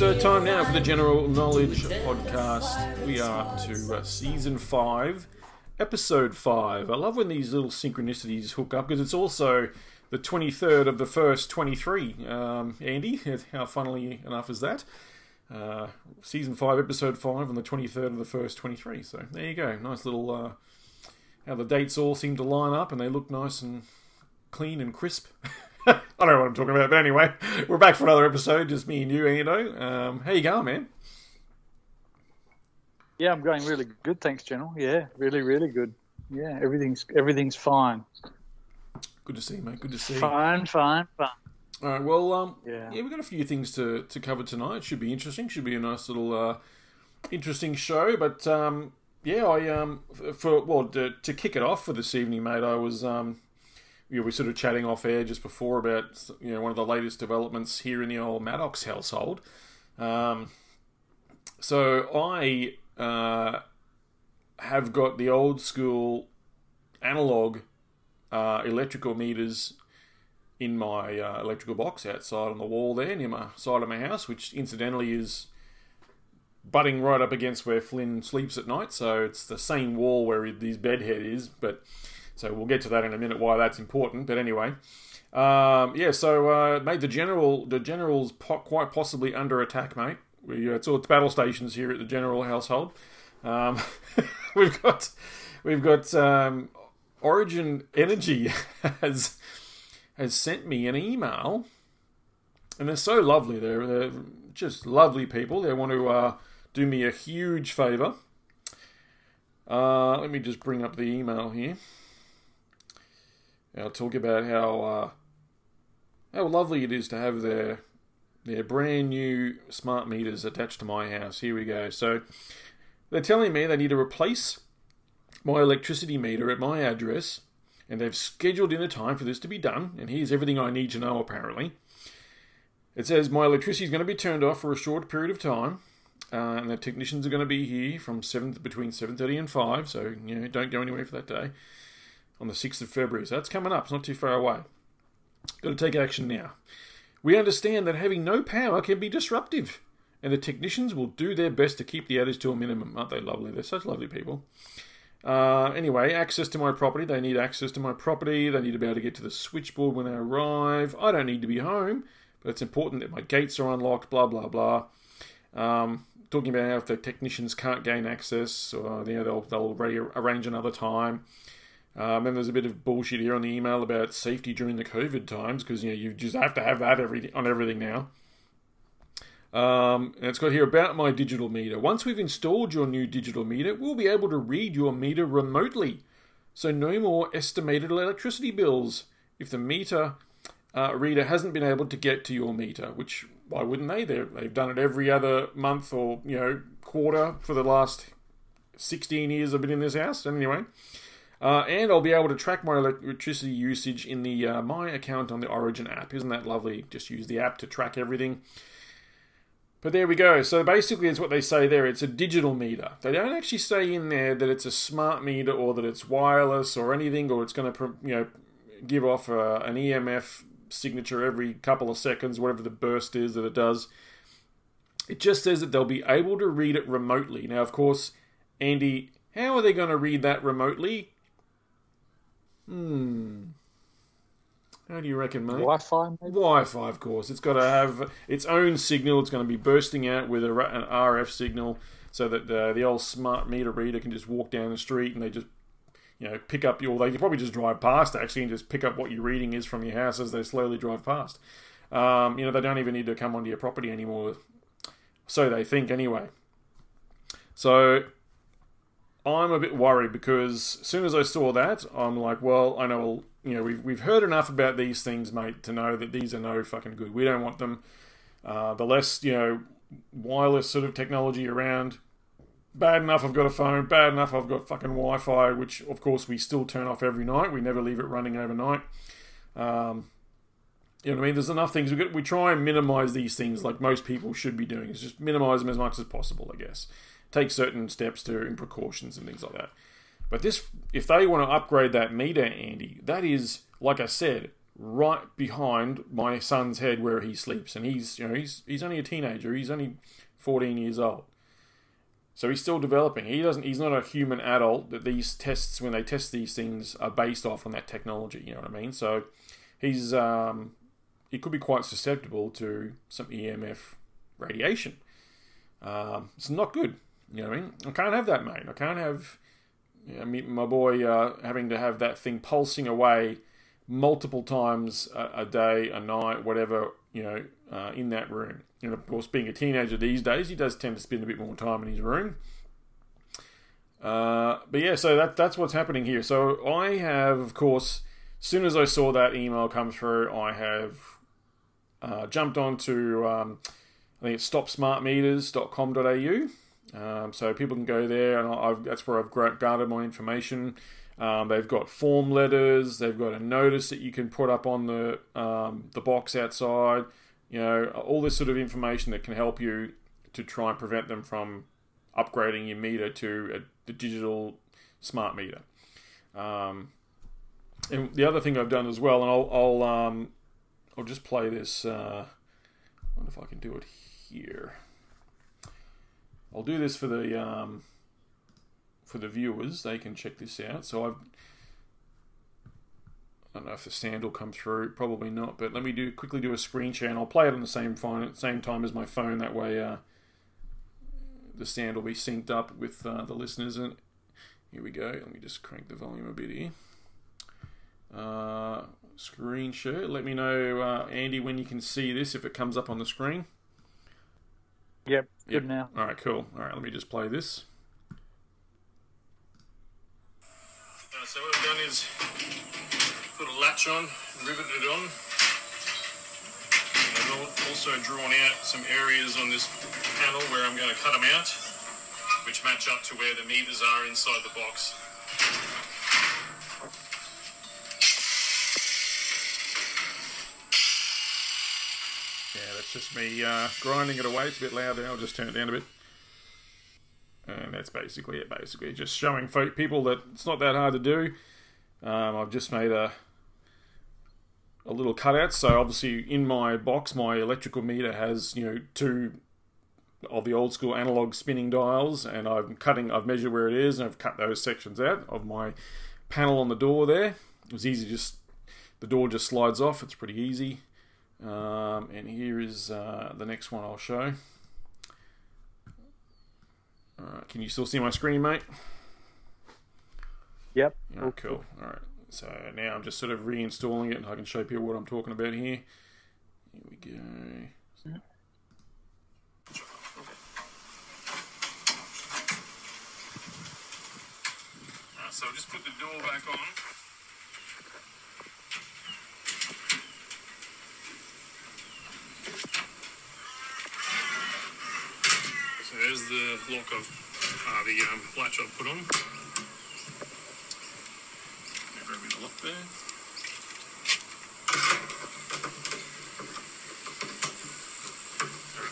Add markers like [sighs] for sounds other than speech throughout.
it's uh, time now for the. General Knowledge Podcast. We are to uh, season five, episode five. I love when these little synchronicities hook up because it's also the 23rd of the first 23. Um, Andy, how funnily enough is that? Uh, season five, episode five, on the 23rd of the first 23. So there you go. Nice little. Uh, how the dates all seem to line up and they look nice and clean and crisp. [laughs] [laughs] I don't know what I'm talking about, but anyway, we're back for another episode, just me and you, you know. Um, how you going, man? Yeah, I'm going really good, thanks, General. Yeah, really, really good. Yeah, everything's everything's fine. Good to see you, mate. Good to see you. Fine, fine, fine. All right, well, um, Yeah. yeah, we've got a few things to, to cover tonight. Should be interesting. Should be a nice little uh, interesting show. But um, yeah, I um, for well to, to kick it off for this evening, mate. I was um, you know, we're sort of chatting off air just before about you know one of the latest developments here in the old Maddox household. Um, so I uh, have got the old school analog uh, electrical meters in my uh, electrical box outside on the wall there near my side of my house, which incidentally is butting right up against where Flynn sleeps at night. So it's the same wall where his bed head is. But so we'll get to that in a minute why that's important. But anyway, um, yeah. So uh, mate, the general, the general's po- quite possibly under attack, mate. We, uh, it's all battle stations here at the general household. Um, [laughs] we've got we've got um, Origin Energy [laughs] has has sent me an email, and they're so lovely. They're they're just lovely people. They want to uh, do me a huge favour. Uh, let me just bring up the email here. I'll talk about how uh, how lovely it is to have their their brand new smart meters attached to my house. Here we go. So they're telling me they need to replace my electricity meter at my address, and they've scheduled in a time for this to be done. And here's everything I need to know. Apparently, it says my electricity is going to be turned off for a short period of time. Uh, and the technicians are going to be here from between seven thirty and five. So you know, don't go anywhere for that day on the sixth of February. So that's coming up. It's not too far away. Got to take action now. We understand that having no power can be disruptive, and the technicians will do their best to keep the outage to a minimum. Aren't they lovely? They're such lovely people. Uh, anyway, access to my property. They need access to my property. They need to be able to get to the switchboard when they arrive. I don't need to be home, but it's important that my gates are unlocked. Blah blah blah. Um, talking about how if the technicians can't gain access, or you know they'll they'll arrange another time. Um, then there's a bit of bullshit here on the email about safety during the COVID times because you know you just have to have that every on everything now. Um, and it's got here about my digital meter. Once we've installed your new digital meter, we'll be able to read your meter remotely. So no more estimated electricity bills if the meter uh, reader hasn't been able to get to your meter. Which why wouldn't they? They're, they've done it every other month or you know quarter for the last 16 years I've been in this house. Anyway. Uh, and I'll be able to track my electricity usage in the uh, My account on the Origin app. Isn't that lovely? Just use the app to track everything. But there we go. So basically, it's what they say there. It's a digital meter. They don't actually say in there that it's a smart meter or that it's wireless or anything, or it's going to you know give off a, an EMF signature every couple of seconds, whatever the burst is that it does. It just says that they'll be able to read it remotely. Now, of course, Andy, how are they going to read that remotely? Hmm. How do you reckon, mate? Wi-Fi, maybe? Wi-Fi, of course. It's got to have its own signal. It's going to be bursting out with a, an RF signal, so that uh, the old smart meter reader can just walk down the street and they just, you know, pick up your. They can probably just drive past actually and just pick up what your reading is from your house as they slowly drive past. Um, you know, they don't even need to come onto your property anymore. So they think anyway. So I'm a bit worried because as soon as I saw that, I'm like, well, I know, you know, we've, we've heard enough about these things, mate, to know that these are no fucking good. We don't want them. Uh, the less you know wireless sort of technology around. Bad enough I've got a phone. Bad enough I've got fucking Wi-Fi, which of course we still turn off every night. We never leave it running overnight. Um, you know what I mean? There's enough things we got, we try and minimize these things like most people should be doing. Is just minimize them as much as possible, I guess. Take certain steps to in precautions and things like that. But this, if they want to upgrade that meter, Andy, that is like I said, right behind my son's head where he sleeps, and he's you know he's he's only a teenager. He's only 14 years old. So he's still developing. He doesn't. He's not a human adult. That these tests, when they test these things, are based off on that technology. You know what I mean? So he's um, he could be quite susceptible to some EMF radiation. Um, it's not good. You know what I mean? I can't have that, mate. I can't have you know, my boy uh, having to have that thing pulsing away multiple times a, a day, a night, whatever, you know, uh, in that room. And of course, being a teenager these days, he does tend to spend a bit more time in his room. Uh, but yeah, so that that's what's happening here. So I have, of course, as soon as I saw that email come through, I have uh, jumped on to, um, I think it's stopsmartmeters.com.au. Um, so people can go there, and I've, that's where I've gathered my information. Um, they've got form letters. They've got a notice that you can put up on the um, the box outside. You know, all this sort of information that can help you to try and prevent them from upgrading your meter to a, digital smart meter. Um, and the other thing I've done as well, and I'll I'll, um, I'll just play this. Uh, I wonder if I can do it here. I'll do this for the um, for the viewers. They can check this out. So I've I don't know if the sound will come through. Probably not. But let me do quickly do a screen share, and I'll play it on the same phone, at the same time as my phone. That way, uh, the sound will be synced up with uh, the listeners. And here we go. Let me just crank the volume a bit here. Uh, screen share. Let me know, uh, Andy, when you can see this if it comes up on the screen. Yep, good yep. now. All right, cool. All right, let me just play this. Uh, so what I've done is put a latch on, riveted it on. And I've also drawn out some areas on this panel where I'm going to cut them out, which match up to where the meters are inside the box. Just me uh, grinding it away. It's a bit loud there. I'll just turn it down a bit. And that's basically it. Basically, just showing people that it's not that hard to do. Um, I've just made a a little cutout. So obviously, in my box, my electrical meter has you know two of the old school analog spinning dials, and I'm cutting. I've measured where it is, and I've cut those sections out of my panel on the door. There, it was easy. Just the door just slides off. It's pretty easy. Um, and here is uh, the next one I'll show. Alright, can you still see my screen, mate? Yep. Oh, cool. Alright, so now I'm just sort of reinstalling it and I can show people what I'm talking about here. Here we go. so I'll just put the door back on. The lock of uh, the um, latch I've put on. Grab the lock there.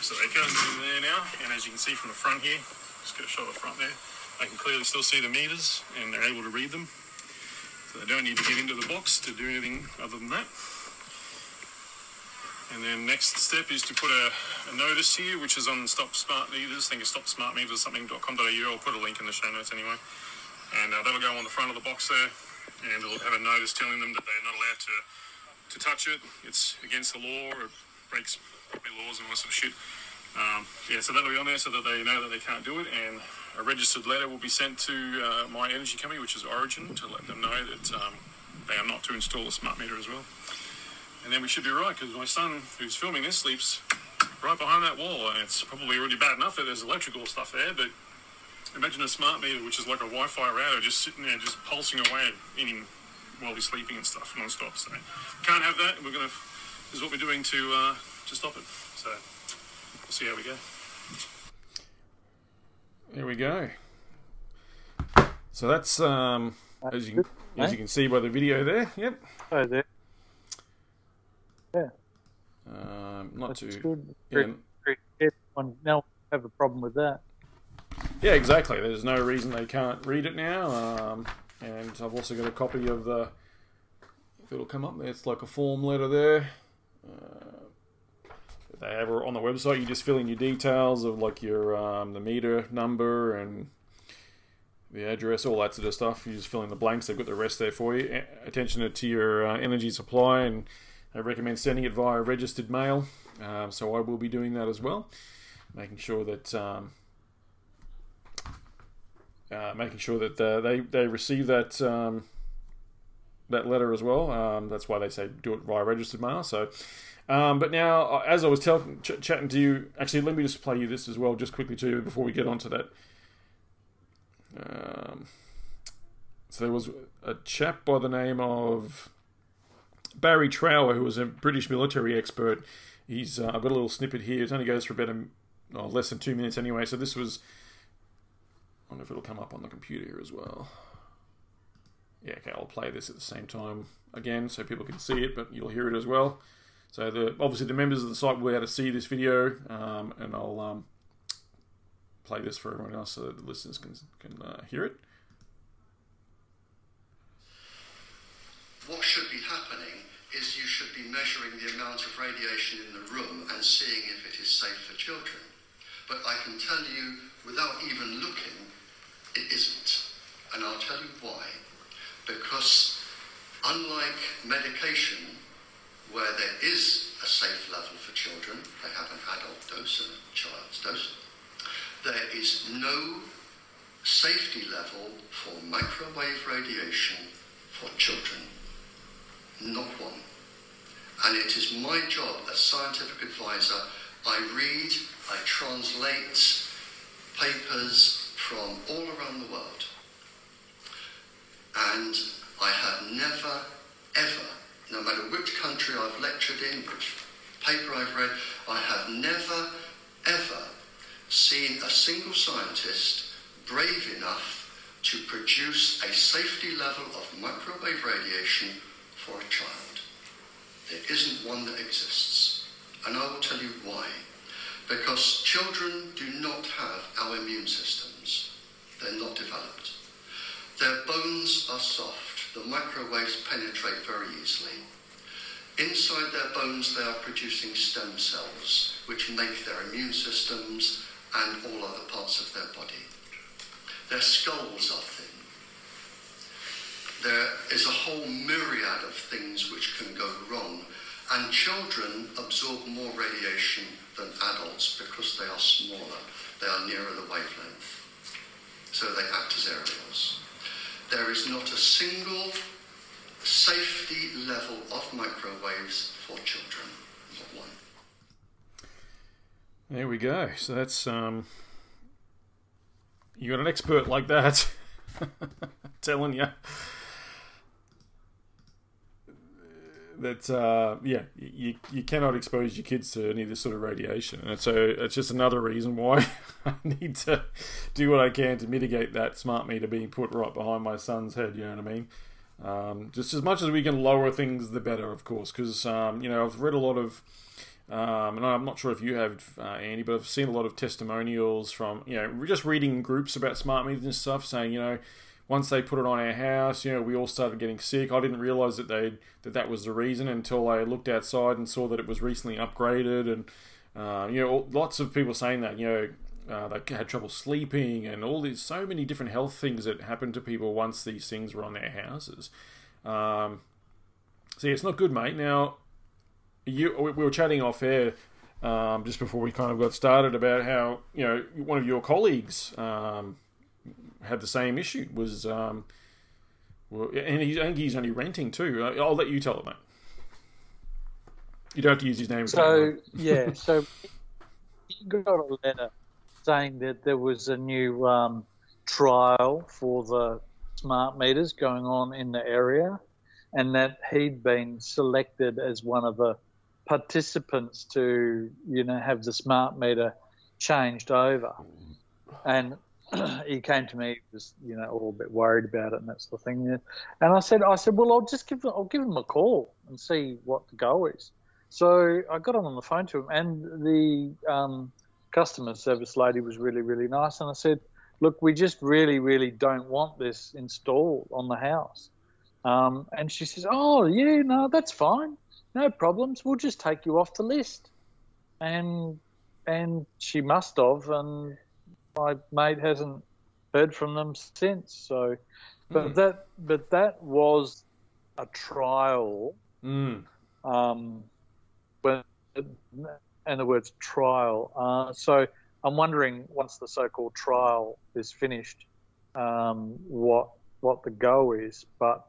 so they go in there now, and as you can see from the front here, just going to show the front there, I can clearly still see the meters, and they're able to read them. So they don't need to get into the box to do anything other than that. And then next step is to put a, a notice here, which is on Stop Smart Meters. I think it's stopsmartmeters.com.au. I'll put a link in the show notes anyway. And uh, that'll go on the front of the box there, and it'll have a notice telling them that they're not allowed to to touch it. It's against the law. It breaks property laws and all that sort of shit. Um, yeah, so that'll be on there so that they know that they can't do it. And a registered letter will be sent to uh, my energy company, which is Origin, to let them know that um, they are not to install a smart meter as well and then we should be right because my son, who's filming this, sleeps right behind that wall, and it's probably already bad enough that there's electrical stuff there, but imagine a smart meter, which is like a Wi-Fi router, just sitting there, just pulsing away in him while he's sleeping and stuff non-stop. So can't have that. We're gonna. This is what we're doing to uh, to stop it. So we'll see how we go. There we go. So that's um, as you good, as you can see by the video there. Yep. Oh, there. Yeah, Um, not that's too. good. Yeah, Very, very everyone now have a problem with that. yeah, exactly. There's no reason they can't read it now. Um, and I've also got a copy of the. If it'll come up there, it's like a form letter there. Uh, they have on the website. You just fill in your details of like your um, the meter number and the address, all that sort of stuff. You just fill in the blanks. They've got the rest there for you. A- Attention to your uh, energy supply, and I recommend sending it via registered mail. Um, so I will be doing that as well, making sure that um, uh, making sure that uh, they they receive that um, that letter as well. Um, that's why they say do it via registered mail. So. Um, but now, uh, as I was tell- ch- chatting to you, actually, let me just play you this as well, just quickly to you before we get on to that. Um, so there was a chap by the name of Barry Trower, who was a British military expert. He's uh, I've got a little snippet here. It only goes for about a, oh, less than two minutes anyway. So this was. I wonder if it'll come up on the computer here as well. Yeah, okay, I'll play this at the same time again so people can see it, but you'll hear it as well. So the obviously the members of the site will be able to see this video, um, and I'll um, play this for everyone else so that the listeners can can uh, hear it. What should be happening is you should be measuring the amount of radiation in the room and seeing if it is safe for children. But I can tell you, without even looking, it isn't. And I'll tell you why. Because unlike medication, where there is a safe level for children, they have an adult dose and a child's dose, there is no safety level for microwave radiation for children. Not one. And it is my job as scientific advisor. I read, I translate papers from all around the world. And I have never, ever, no matter which country I've lectured in, which paper I've read, I have never, ever seen a single scientist brave enough to produce a safety level of microwave radiation for a child. There isn't one that exists. And I will tell you why. Because children do not have our immune systems. They're not developed. Their bones are soft. The microwaves penetrate very easily. Inside their bones, they are producing stem cells, which make their immune systems and all other parts of their body. Their skulls are thin. There is a whole myriad of things which can go wrong, and children absorb more radiation than adults because they are smaller. They are nearer the wavelength. So they act as aerials. There is not a single safety level of microwaves for children. Not one. There we go. So that's um, you got an expert like that [laughs] telling you that uh, yeah, you you cannot expose your kids to any of this sort of radiation, and so it's just another reason why [laughs] I need to do what I can to mitigate that smart meter being put right behind my son's head. You know what I mean? Um, just as much as we can lower things, the better, of course, because um, you know I've read a lot of um, and I'm not sure if you have, uh, Andy, but I've seen a lot of testimonials from, you know, just reading groups about smart meters and stuff saying, you know, once they put it on our house, you know, we all started getting sick. I didn't realize that they that that was the reason until I looked outside and saw that it was recently upgraded, and uh, you know, lots of people saying that, you know. Uh, they had trouble sleeping and all these so many different health things that happened to people once these things were on their houses. Um, it's not good, mate. Now, you we were chatting off air um, just before we kind of got started about how you know one of your colleagues um, had the same issue was um, well, and he's, I think he's only renting too. Uh, I'll let you tell it, mate. You don't have to use his name. if you don't So [laughs] yeah, so he got a letter saying that there was a new um, trial for the smart meters going on in the area, and that he'd been selected as one of the participants to you know have the smart meter changed over, and [clears throat] he came to me, was you know a bit worried about it and that sort of thing. And I said, I said, well, I'll just give I'll give him a call and see what the goal is. So I got on the phone to him, and the um, customer service lady was really really nice, and I said, look, we just really really don't want this installed on the house. Um, and she says, oh yeah, no, that's fine, no problems. We'll just take you off the list. And and she must have, and my mate hasn't heard from them since. So, but Mm. that but that was a trial. Mm. Um, when and the words trial. Uh, so I'm wondering once the so-called trial is finished, um, what what the go is. But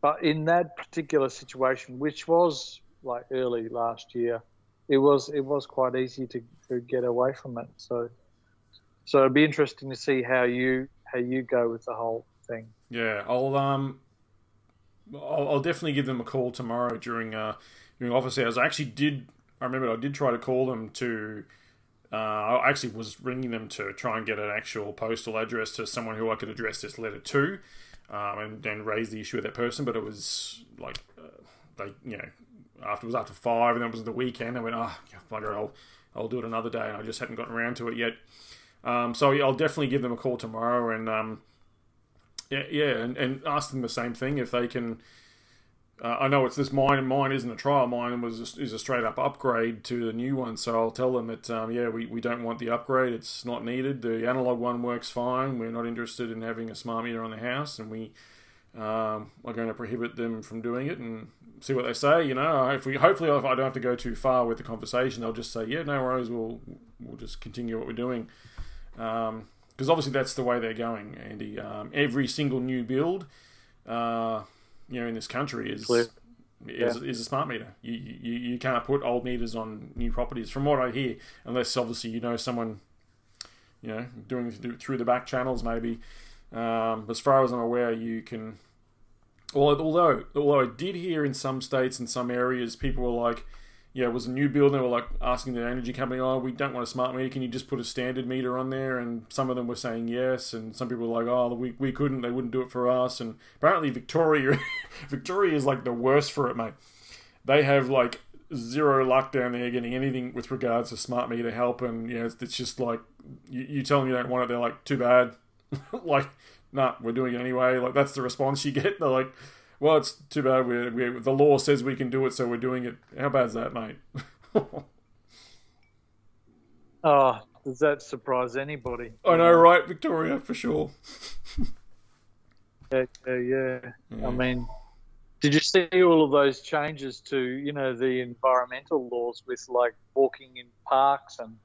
but in that particular situation, which was like early last year, it was it was quite easy to, to get away from it. So so it'd be interesting to see how you how you go with the whole thing. Yeah, I'll um, I'll, I'll definitely give them a call tomorrow during uh during office hours. I actually did. I remember I did try to call them to. Uh, I actually was ringing them to try and get an actual postal address to someone who I could address this letter to, um, and then raise the issue with that person. But it was like uh, they, you know, after it was after five, and then it was the weekend. I went, oh, bugger, I'll I'll do it another day, and I just hadn't gotten around to it yet. Um, so I'll definitely give them a call tomorrow, and um, yeah, yeah, and, and ask them the same thing if they can. Uh, I know it's this mine. And mine isn't a trial. Mine was is a straight up upgrade to the new one. So I'll tell them that um, yeah, we, we don't want the upgrade. It's not needed. The analog one works fine. We're not interested in having a smart meter on the house, and we um, are going to prohibit them from doing it and see what they say. You know, if we hopefully if I don't have to go too far with the conversation, they'll just say yeah, no worries. We'll we'll just continue what we're doing. Um, because obviously that's the way they're going, Andy. Um, every single new build, uh, you know, in this country is is, is a smart meter. You, you you can't put old meters on new properties, from what I hear, unless obviously you know someone, you know, doing it through the back channels maybe. Um, as far as I'm aware, you can. Well, although although I did hear in some states and some areas, people were like, yeah, it was a new build. They were like asking the energy company, "Oh, we don't want a smart meter. Can you just put a standard meter on there?" And some of them were saying yes, and some people were like, "Oh, we, we couldn't. They wouldn't do it for us." And apparently, Victoria, [laughs] Victoria is like the worst for it, mate. They have like zero luck down there getting anything with regards to smart meter help, and you know, it's, it's just like you, you tell them you don't want it, they're like, "Too bad." [laughs] like, nah, we're doing it anyway. Like that's the response you get. [laughs] They're like, well, it's too bad. We we the law says we can do it, so we're doing it. How bad's that, mate? [laughs] Oh, does that surprise anybody? I know, right, Victoria, for sure. Yeah, yeah, yeah. Yeah. I mean, did you see all of those changes to you know the environmental laws with like walking in parks and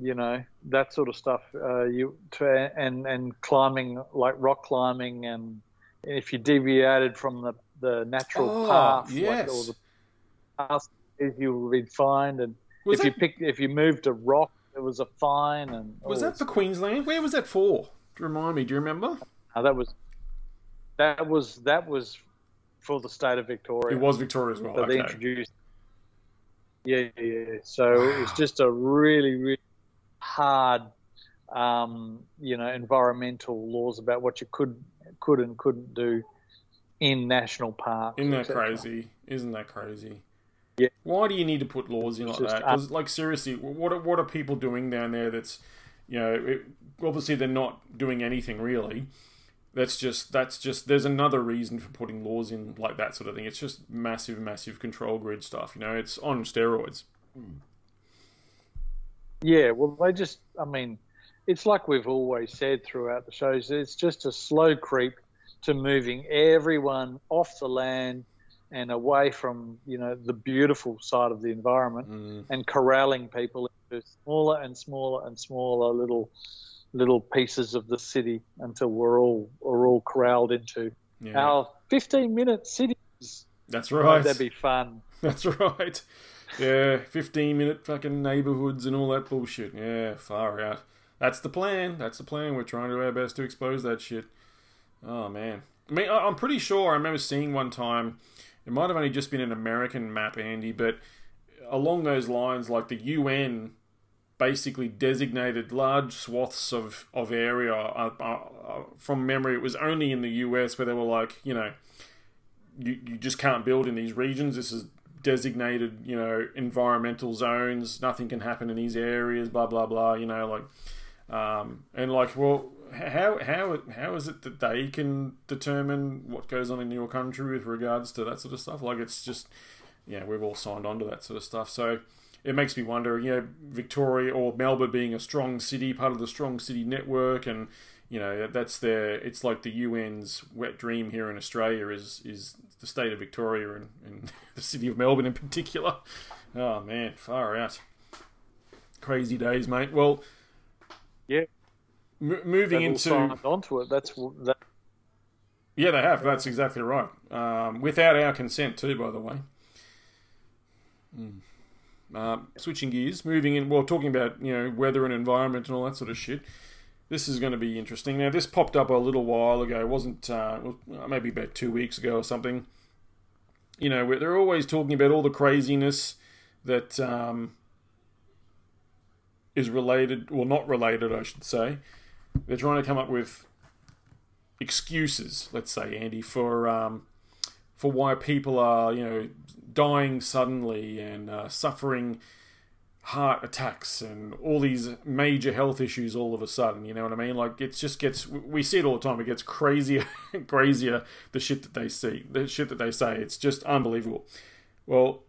you know that sort of stuff? Uh, you to, and and climbing like rock climbing and if you deviated from the the natural Oh, path, yes. like, or the path you would be fined, and Was if you picked if you moved a rock, there was a fine. And Was that for Queensland? Where was that for? Remind me. Do you remember? That was that was that was for the state of Victoria. It was Victoria as well. that they introduced. Yeah, yeah, yeah. So it was just a really, really hard, um, you know, environmental laws about what you could, could and couldn't do in national parks. Isn't that crazy? Isn't that crazy? Yeah. Why do you need to put laws in like just that? Because, like, seriously, what are, what are people doing down there? That's, you know, it, obviously they're not doing anything really. That's just that's just there's another reason for putting laws in like that sort of thing. It's just massive, massive control grid stuff. You know, it's on steroids. Yeah, well, they just, I mean, it's like we've always said throughout the shows, it's just a slow creep to moving everyone off the land and away from, you know, the beautiful side of the environment Mm. and corralling people into smaller and smaller and smaller little little pieces of the city until we're all we're all corralled into Yeah, our 15 minute cities. that's Oh, right. that'd be fun. [laughs] That's right. Yeah, 15 minute fucking neighborhoods and all that bullshit. Yeah, far out. That's the plan. That's the plan. We're trying to do our best to expose that shit. Oh, man. I mean, I'm pretty sure I remember seeing one time it might have only just been an American map, Andy, but along those lines, like the UN basically designated large swaths of, of area. Uh, uh, uh, from memory, it was only in the US where they were like, you know, you, you just can't build in these regions. This is designated, you know, environmental zones. Nothing can happen in these areas. Blah blah blah. You know, like, um, and like, well, how how how is it that they can determine what goes on in your country with regards to that sort of stuff? Like, it's just, yeah, we've all signed on to that sort of stuff. So it makes me wonder, you know, Victoria or Melbourne being a strong city, part of the strong city network, and you know that's their. It's like the UN's wet dream here in Australia is is the state of Victoria and, and [laughs] the city of Melbourne in particular. Oh man, far out. Crazy days, mate. Well, yeah. M- moving They've into signed onto it. That's that. yeah, they have. That's exactly right. Um, without our consent, too, by the way. Mm. Uh, switching gears, moving in, well, talking about you know weather and environment and all that sort of shit. This is going to be interesting. Now, this popped up a little while ago. It wasn't uh, maybe about two weeks ago or something. You know, they're always talking about all the craziness that um, is related, well, not related, I should say. They're trying to come up with excuses, let's say, Andy, for um, for why people are, you know, dying suddenly and uh, suffering heart attacks and all these major health issues all of a sudden. You know what I mean? Like it just gets. We see it all the time. It gets crazier [laughs] crazier. The shit that they see, the shit that they say. It's just unbelievable. Well,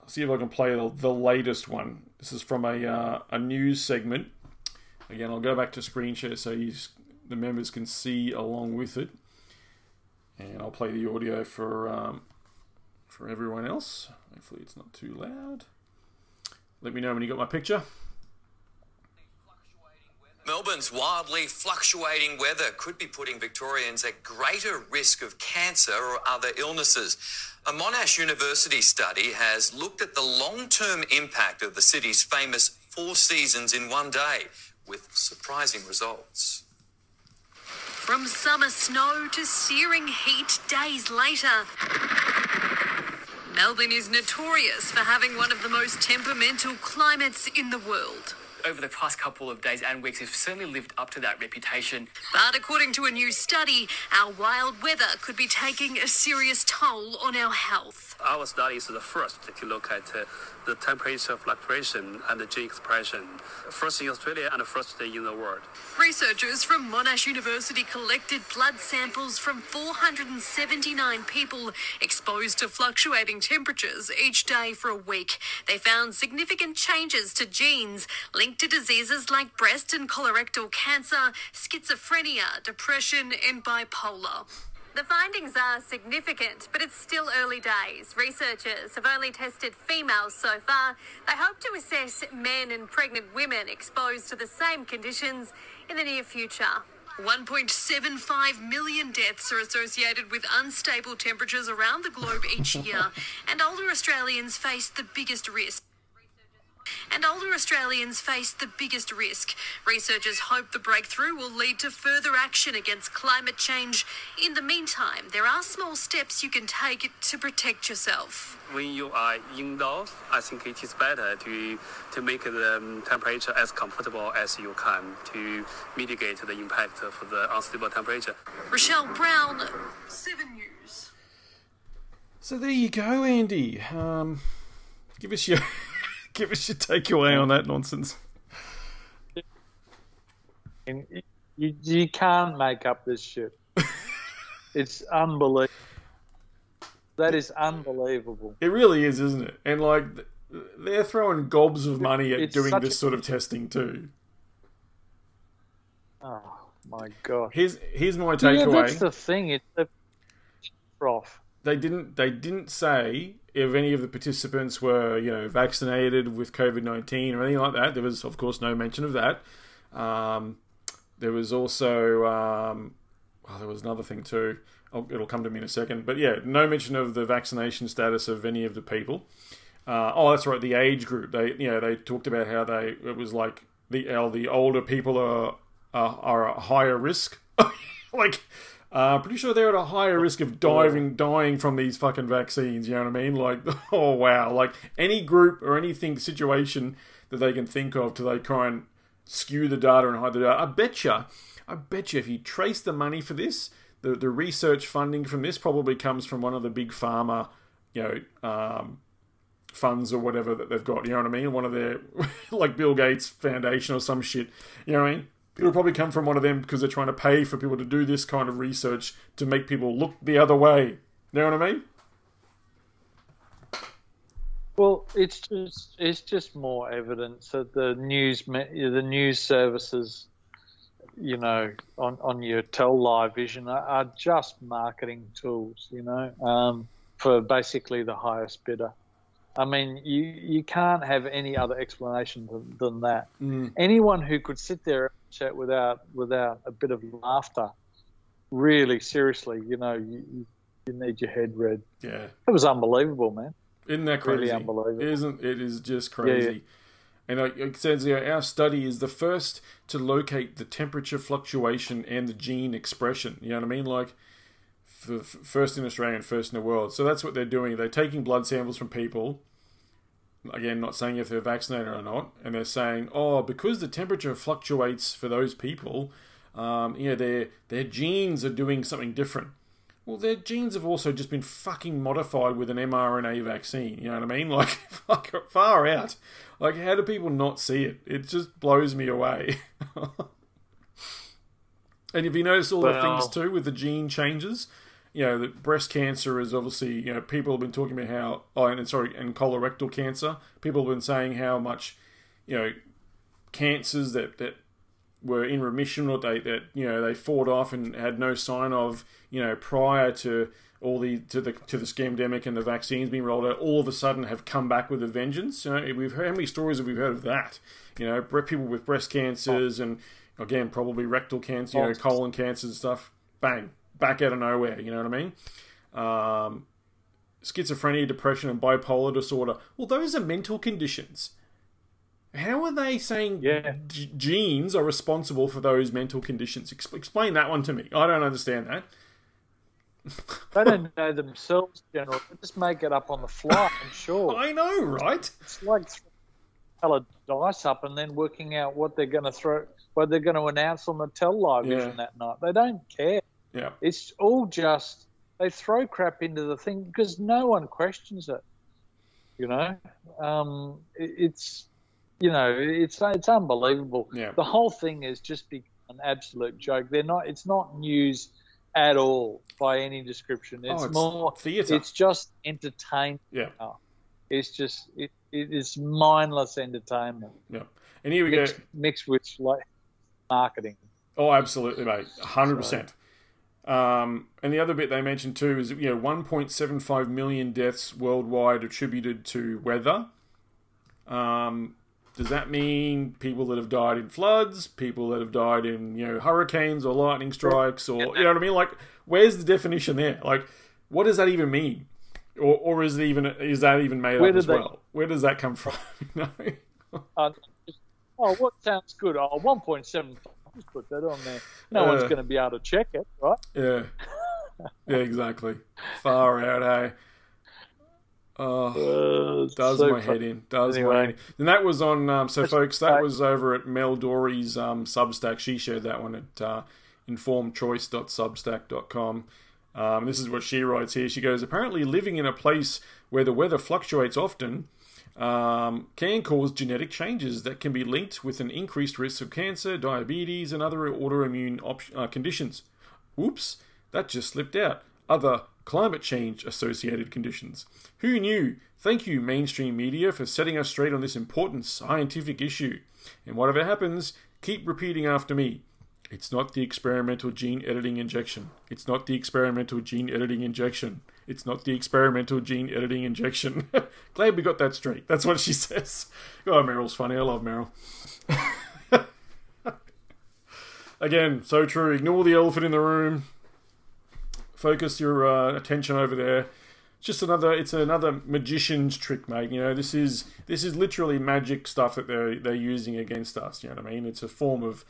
I'll see if I can play the, the latest one. This is from a uh, a news segment. Again, I'll go back to screen share so the members can see along with it, and I'll play the audio for um, for everyone else. Hopefully, it's not too loud. Let me know when you got my picture. Melbourne's wildly fluctuating weather could be putting Victorians at greater risk of cancer or other illnesses. A Monash University study has looked at the long term impact of the city's famous four seasons in one day, with surprising results. From summer snow to searing heat days later. Melbourne is notorious for having one of the most temperamental climates in the world. Over the past couple of days and weeks, we've certainly lived up to that reputation. But according to a new study, our wild weather could be taking a serious toll on our health. Our study is the first to look at uh, the temperature fluctuation and the gene expression, first in Australia and the first in the world. Researchers from Monash University collected blood samples from 479 people exposed to fluctuating temperatures each day for a week. They found significant changes to genes linked to diseases like breast and colorectal cancer, schizophrenia, depression, and bipolar. The findings are significant, but it's still early days. Researchers have only tested females so far. They hope to assess men and pregnant women exposed to the same conditions in the near future. 1.75 million deaths are associated with unstable temperatures around the globe each year, and older Australians face the biggest risk. And older Australians face the biggest risk. Researchers hope the breakthrough will lead to further action against climate change. In the meantime, there are small steps you can take to protect yourself. When you are indoors, I think it is better to, to make the um, temperature as comfortable as you can to mitigate the impact of the unstable temperature. Rochelle Brown, 7 News. So there you go, Andy. Um, give us your give us your takeaway on that nonsense. You, you can't make up this shit. [laughs] it's unbelievable. That is unbelievable. It really is, isn't it? And like they're throwing gobs of money at It's doing this a- sort of testing too. Oh my god. Here's here's my Yeah, takeaway. that's the thing. It's a trough. they didn't they didn't say if any of the participants were you know vaccinated with COVID nineteen or anything like that. There was of course no mention of that. Um, there was also um, well, there was another thing too. Oh, it'll come to me in a second, but yeah, no mention of the vaccination status of any of the people. Uh, oh, that's right, the age group. They you know they talked about how they it was like the the older people are are, are a higher risk. [laughs] like Uh, pretty sure they're at a higher risk of diving, dying from these fucking vaccines. You know what I mean? Like, [laughs] oh wow! Like any group or anything situation that they can think of to they try and skew the data and hide the data. I bet you, I bet you, if you trace the money for this, the the research funding from this probably comes from one of the big pharma, you know, um, funds or whatever that they've got. You know what I mean? One of their [laughs] like Bill Gates Foundation or some shit. You know what I mean? It'll probably come from one of them because they're trying to pay for people to do this kind of research to make people look the other way. You know what I mean? Well, it's just it's just more evidence that the news the news services, you know, on on your tell live vision are, are just marketing tools, you know, um, for basically the highest bidder. I mean, you you can't have any other explanation than, than that. Anyone who could sit there chat without without a bit of laughter, really seriously, you know, you you, need your head read. Yeah. It was unbelievable, man. Isn't that crazy? Really unbelievable. Isn't it? Is just crazy. Yeah, yeah. And it says here, our study is the first to locate the temperature fluctuation and the gene expression. You know what I mean? Like, first in Australia and first in the world. So that's what they're doing. They're taking blood samples from people. Again, not saying if they're vaccinated or not, and they're saying, oh, because the temperature fluctuates for those people, um, you know, their their genes are doing something different. Well, their genes have also just been fucking modified with an mRNA vaccine. You know what I mean? [laughs] Like, fuck, far out. Like, how do people not see it? It just blows me away. [laughs] and if you notice all the things too with the gene changes, you know, that breast cancer is obviously, you know, people have been talking about how, oh, and sorry, and colorectal cancer. People have been saying how much, you know, cancers that that were in remission or they that you know they fought off and had no sign of you know prior to all the to the to the scamdemic and the vaccines being rolled out all of a sudden have come back with a vengeance. You know we've heard how many stories have we heard of that? You know people with breast cancers and again probably rectal cancer you know colon cancers and stuff. Bang back out of nowhere you know what I mean um, schizophrenia depression and bipolar disorder well those are mental conditions how are they saying Yeah. g- genes are responsible for those mental conditions? Ex- explain that one to me. I don't understand that. They don't [laughs] know themselves, General. They just make it up on the fly, I'm sure. [laughs] I know, right? It's like throwing a dice up and then working out what they're going to throw, what they're going to announce on the live Yeah. that night. They don't care. Yeah. It's all just they throw crap into the thing because no one questions it. You know, um, it, it's you know it's it's unbelievable. Yeah. The whole thing is just become an absolute joke. They're not. It's not news at all by any description. It's, Oh, it's more theatre. It's just entertainment. Yeah. It's just it, it is mindless entertainment Yeah. And here we go. mixed, mixed with like marketing. Oh, absolutely, mate. 100%. Um, and the other bit they mentioned too is you know 1.75 million deaths worldwide attributed to weather. Um, does that mean people that have died in floods, people that have died in you know hurricanes or lightning strikes, or you know what I mean? Like, where's the definition there? Like, what does that even mean? Or, or is it even is that even made Where up as they- well? Where does that come from? [laughs] Know? Uh, oh, what sounds good? Oh, 1.7. Just put that on there. No Uh, one's going to be able to check it, right? Yeah. Yeah, exactly. Far out, hey. Oh, Uh, does so my fun. head in. Does my Anyway. head in. And that was on, um, so folks, that was over at Meryl Dorey's um, Substack. She shared that one at uh, informedchoice.substack.com. Um, this is what she writes here. She goes, apparently living in a place where the weather fluctuates often um, can cause genetic changes that can be linked with an increased risk of cancer, diabetes, and other autoimmune op- uh, conditions. Oops, that just slipped out. Other climate change associated conditions. Who knew? Thank you, mainstream media, for setting us straight on this important scientific issue. And whatever happens, keep repeating after me. It's not the experimental gene editing injection. It's not the experimental gene editing injection. It's not the experimental gene editing injection. [laughs] Glad we got that straight. That's what she [laughs] says. Oh, Meryl's funny. I love Meryl. [laughs] Again, so true. Ignore the elephant in the room. Focus your uh, attention over there. It's just another. It's another magician's trick, mate. You know, this is this is literally magic stuff that they're they're using against us. You know what I mean? It's a form of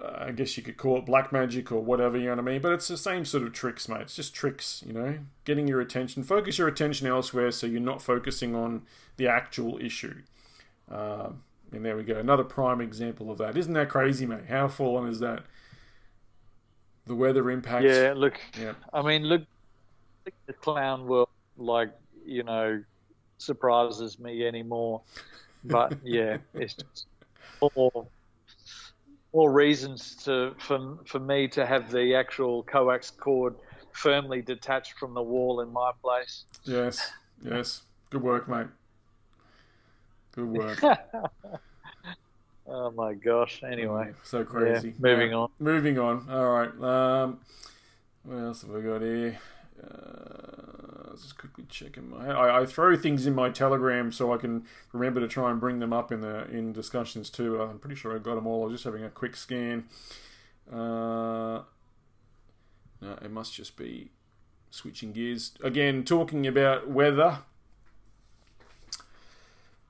uh, I guess you could call it black magic or whatever, you know what I mean? But it's the same sort of tricks, mate. It's just tricks, you know? Getting your attention, focus your attention elsewhere so you're not focusing on the actual issue. Um, and there we go. Another prime example of that. Isn't that crazy, mate? How fallen is that? The weather impact. Yeah, look, Yeah. I mean, look, the clown world, like, you know, surprises me anymore. But yeah, it's just more, more reasons to for, for me to have the actual coax cord firmly detached from the wall in my place. Yes. Yes. Good work, mate. Good work. [laughs] Oh my gosh. Anyway, So crazy. moving Yeah. on. Moving on. All right. Um, what else have we got here? Uh, let's just quickly check in my. I, I throw things in my Telegram so I can remember to try and bring them up in the in discussions too. I'm pretty sure I got them all. I was just having a quick scan. Uh, no, it must just be switching gears again. Talking about weather.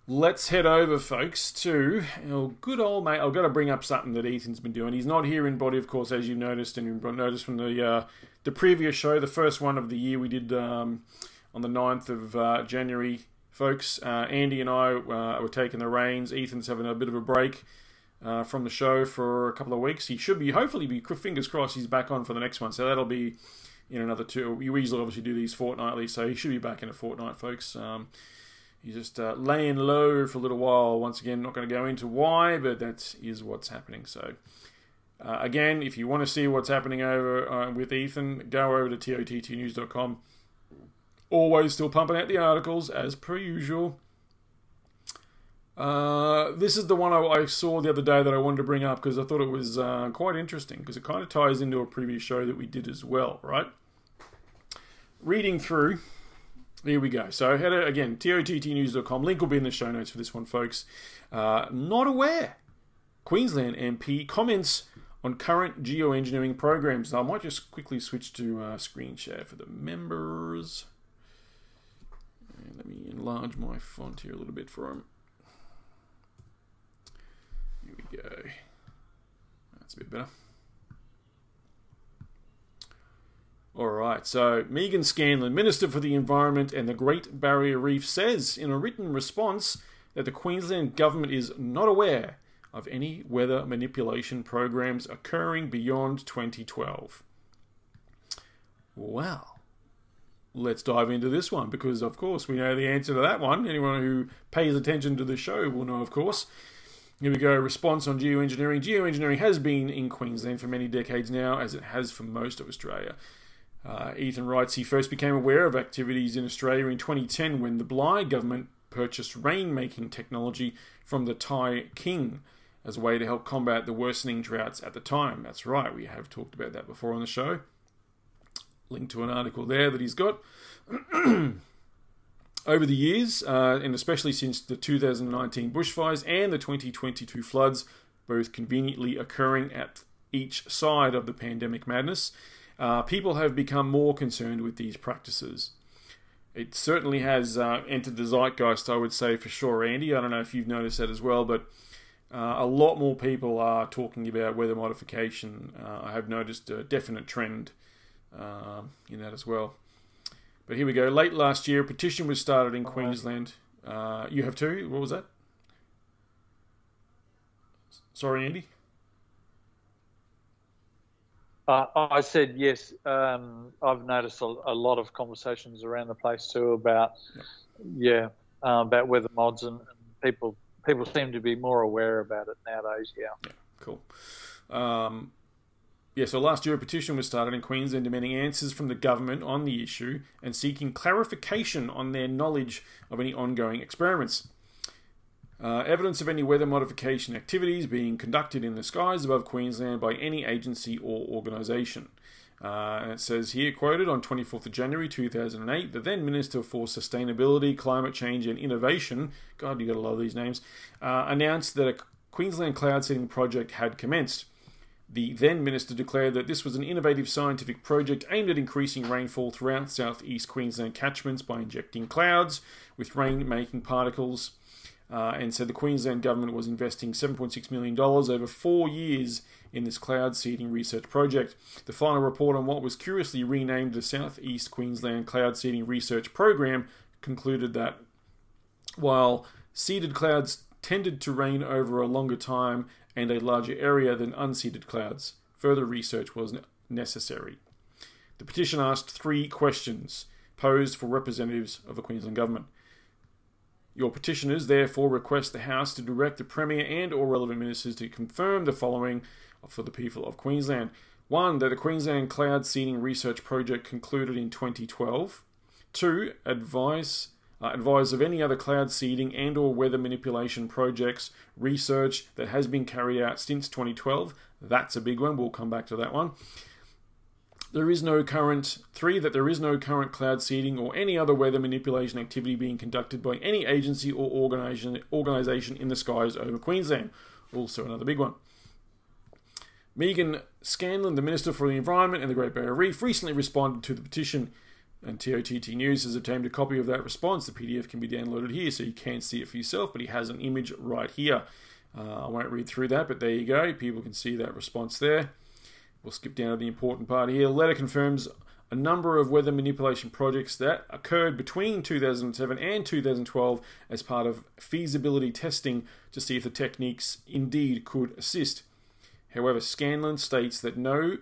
Let's head over, folks, to our good old mate. I've got to bring up something that Ethan's been doing. He's not here in body, of course, as you noticed, and you noticed from the uh, the previous show, the first one of the year we did um, on the 9th of uh, January, folks. Uh, Andy and I uh, were taking the reins. Ethan's having a bit of a break uh, from the show for a couple of weeks. He should be, hopefully, be fingers crossed, he's back on for the next one. So that'll be in another two. We usually obviously do these fortnightly, so he should be back in a fortnight, folks. Um, He's just uh, laying low for a little while. Once again, not going to go into why, but that is what's happening. So, uh, again, if you want to see what's happening over uh, with Ethan, go over to tottnews.com. Always still pumping out the articles as per usual. Uh, this is the one I, I saw the other day that I wanted to bring up because I thought it was uh, quite interesting because it kind of ties into a previous show that we did as well, right? Reading through, here we go. So, head again, tottnews.com. Link will be in the show notes for this one, folks. Uh, not aware. Queensland MP comments on current geoengineering programs. I might just quickly switch to uh, screen share for the members. And let me enlarge my font here a little bit for them. Here we go. That's a bit better. All right, so Meaghan Scanlon, Minister for the Environment and the Great Barrier Reef, says in a written response that the Queensland Government is not aware of any weather manipulation programs occurring beyond 2012. Well, let's dive into this one because, of course, we know the answer to that one. Anyone who pays attention to the show will know, of course. Here we go. Response on geoengineering. Geoengineering has been in Queensland for many decades now, as it has for most of Australia. Uh, Ethan writes he first became aware of activities in Australia in 2010 when the Bligh government purchased rainmaking technology from the Thai king as a way to help combat the worsening droughts at the time. That's right, we have talked about that before on the show. Link to an article there that he's got. [clears throat] Over the years, uh, and especially since the 2019 bushfires and the 2022 floods, both conveniently occurring at each side of the pandemic madness, uh, people have become more concerned with these practices. It certainly has uh, entered the zeitgeist, I would say, for sure, Andy. I don't know if you've noticed that as well, but uh, a lot more people are talking about weather modification. Uh, I have noticed a definite trend um, in that as well. But here we go. Late last year, a petition was started in Queensland. Uh, you have too? What was that? Sorry, Andy? Uh, I said yes. Um, I've noticed a, a, lot of conversations around the place too about, yeah, uh, about weather mods and, and, people. People seem to be more aware about it nowadays. Yeah. Yeah. Cool. Um, yeah. So last year, a petition was started in Queensland demanding answers from the government on the issue and seeking clarification on their knowledge of any ongoing experiments. Uh, evidence of any weather modification activities being conducted in the skies above Queensland by any agency or organisation. Uh, it says here, quoted on 24th of January 2008, the then Minister for Sustainability, Climate Change and Innovation, God, you gotta love these names, uh, announced that a Queensland cloud seeding project had commenced. The then minister declared that this was an innovative scientific project aimed at increasing rainfall throughout southeast Queensland catchments by injecting clouds with rain making particles uh, and so the Queensland government was investing $7.6 million over four years in this cloud seeding research project. The final report on what was curiously renamed the Southeast Queensland Cloud Seeding Research Program concluded that while seeded clouds tended to rain over a longer time and a larger area than unseeded clouds, further research was necessary. The petition asked three questions posed for representatives of the Queensland Government. Your petitioners therefore request the House to direct the Premier and or relevant ministers to confirm the following for the people of Queensland. One, that the Queensland Cloud Seeding Research Project concluded in 2012. Two, advise uh, advise of any other cloud seeding and or weather manipulation projects research that has been carried out since 2012 that's a big one we'll come back to that one there is no current three that there is no current cloud seeding or any other weather manipulation activity being conducted by any agency or organization organization in the skies over Queensland also another big one Meaghan Scanlon, the Minister for the Environment and the Great Barrier Reef, recently responded to the petition, and TOTT News has obtained a copy of that response. The PDF can be downloaded here, so you can see it for yourself, but he has an image right here. Uh, I won't read through that, but there you go. People can see that response there. We'll skip down to the important part here. Letter confirms a number of weather manipulation projects that occurred between 2007 and 2012 as part of feasibility testing to see if the techniques indeed could assist. However, Scanlon states that no,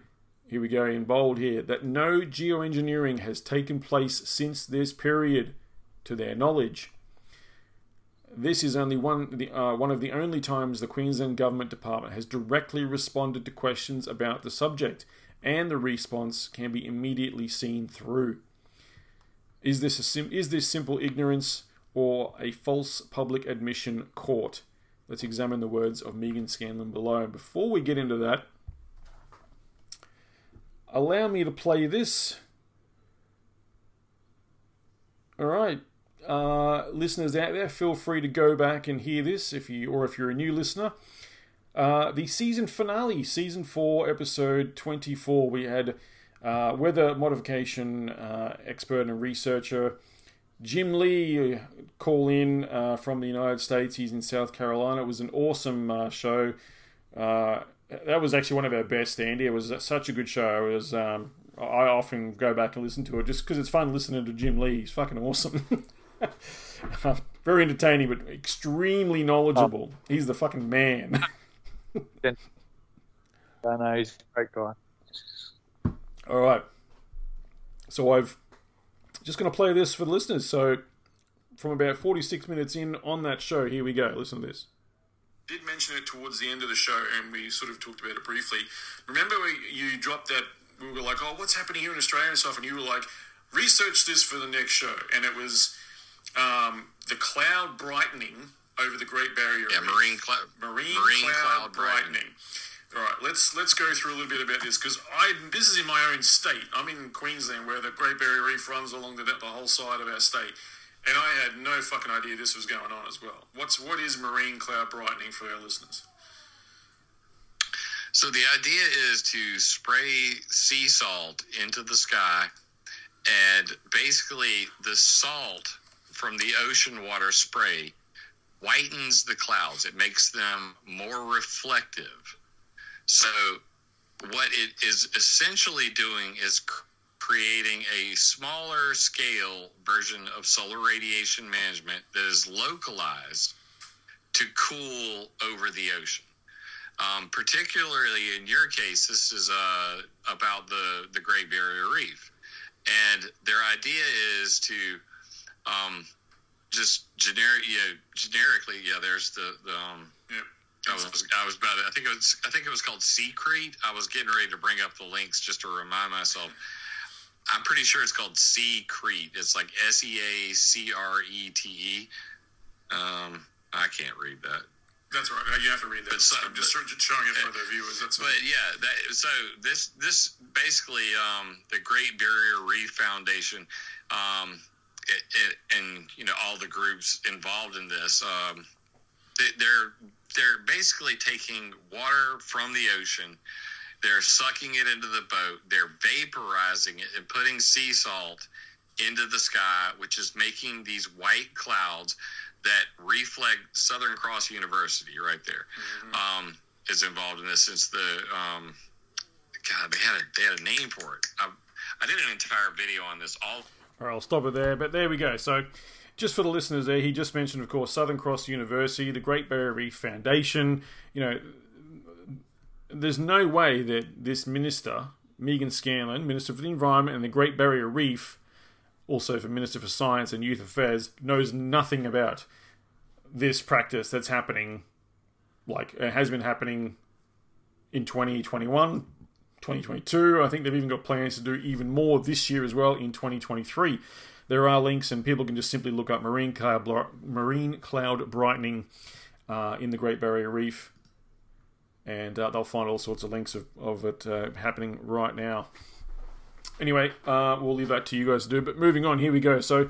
here we go in bold here, that no geoengineering has taken place since this period, to their knowledge. This is only one, uh, one of the only times the Queensland Government Department has directly responded to questions about the subject, and the response can be immediately seen through. Is this, a sim- is this simple ignorance or a false public admission caught? Let's examine the words of Meaghan Scanlon below. Before we get into that, allow me to play this. All right, uh, listeners out there, feel free to go back and hear this if you, or if you're a new listener. Uh, the season finale, season four, episode twenty-four. We had uh, weather modification uh, expert and researcher Jim Lee call in uh, from the United States. He's in South Carolina. It was an awesome uh, show. Uh, that was actually one of our best, Andy. It was such a good show. It was. Um, I often go back and listen to it just because it's fun listening to Jim Lee. He's fucking awesome. [laughs] [laughs] Uh, very entertaining, but extremely knowledgeable. He's the fucking man. [laughs] I know he's a great guy. All right. So I've just going to play this for the listeners. So, from about 46 minutes in on that show, here we go. Listen to this. Did mention it towards the end of the show, and we sort of talked about it briefly. Remember, we, you dropped that. We were like, "Oh, what's happening here in Australia and stuff," and you were like, "Research this for the next show," and it was um, the cloud brightening over the Great Barrier Yeah, Reef. marine cloud. marine, marine cloud, cloud brightening. brightening. All right, let's let's go through a little bit about this because I this is in my own state. I'm in Queensland where the Great Barrier Reef runs along the, the whole side of our state, and I had no fucking idea this was going on as well. What's what is marine cloud brightening for our listeners? So the idea is to spray sea salt into the sky, and basically the salt from the ocean water spray whitens the clouds. It makes them more reflective. So what it is essentially doing is creating a smaller scale version of solar radiation management that is localized to cool over the ocean. Um, particularly in your case, this is uh, about the, the Great Barrier Reef. And their idea is to um, just generic, yeah, generically, yeah. There's the, the um. I was, I was about to, I think it was I think it was called Seacrete. I was getting ready to bring up the links just to remind myself. I'm pretty sure it's called Seacrete. It's like S E A C R E T E. Um, I can't read that. That's right. You have to read that. Uh, I'm just, just showing it for the viewers. That's But yeah, that, so this this basically um, the Great Barrier Reef Foundation, um, it, it, and you know all the groups involved in this, um, they, they're they're basically taking water from the ocean, they're sucking it into the boat, they're vaporizing it and putting sea salt into the sky, which is making these white clouds that reflect Southern Cross University, right there, um, is involved in this. Since the um, God, they had a they had a name for it. I, I did an entire video on this. All All right, I'll stop it there. But there we go. So, just for the listeners there, he just mentioned, of course, Southern Cross University, the Great Barrier Reef Foundation. You know, there's no way that this minister, Meaghan Scanlon, Minister for the Environment and the Great Barrier Reef, also for Minister for Science and Youth Affairs, knows nothing about this practice that's happening, like it has been happening in 2021, 2022. I think they've even got plans to do even more this year as well in 2023. There are links, and people can just simply look up marine cloud, marine cloud brightening uh, in the Great Barrier Reef, and uh, they'll find all sorts of links of, of it uh, happening right now. Anyway, uh, we'll leave that to you guys to do. But moving on, here we go. So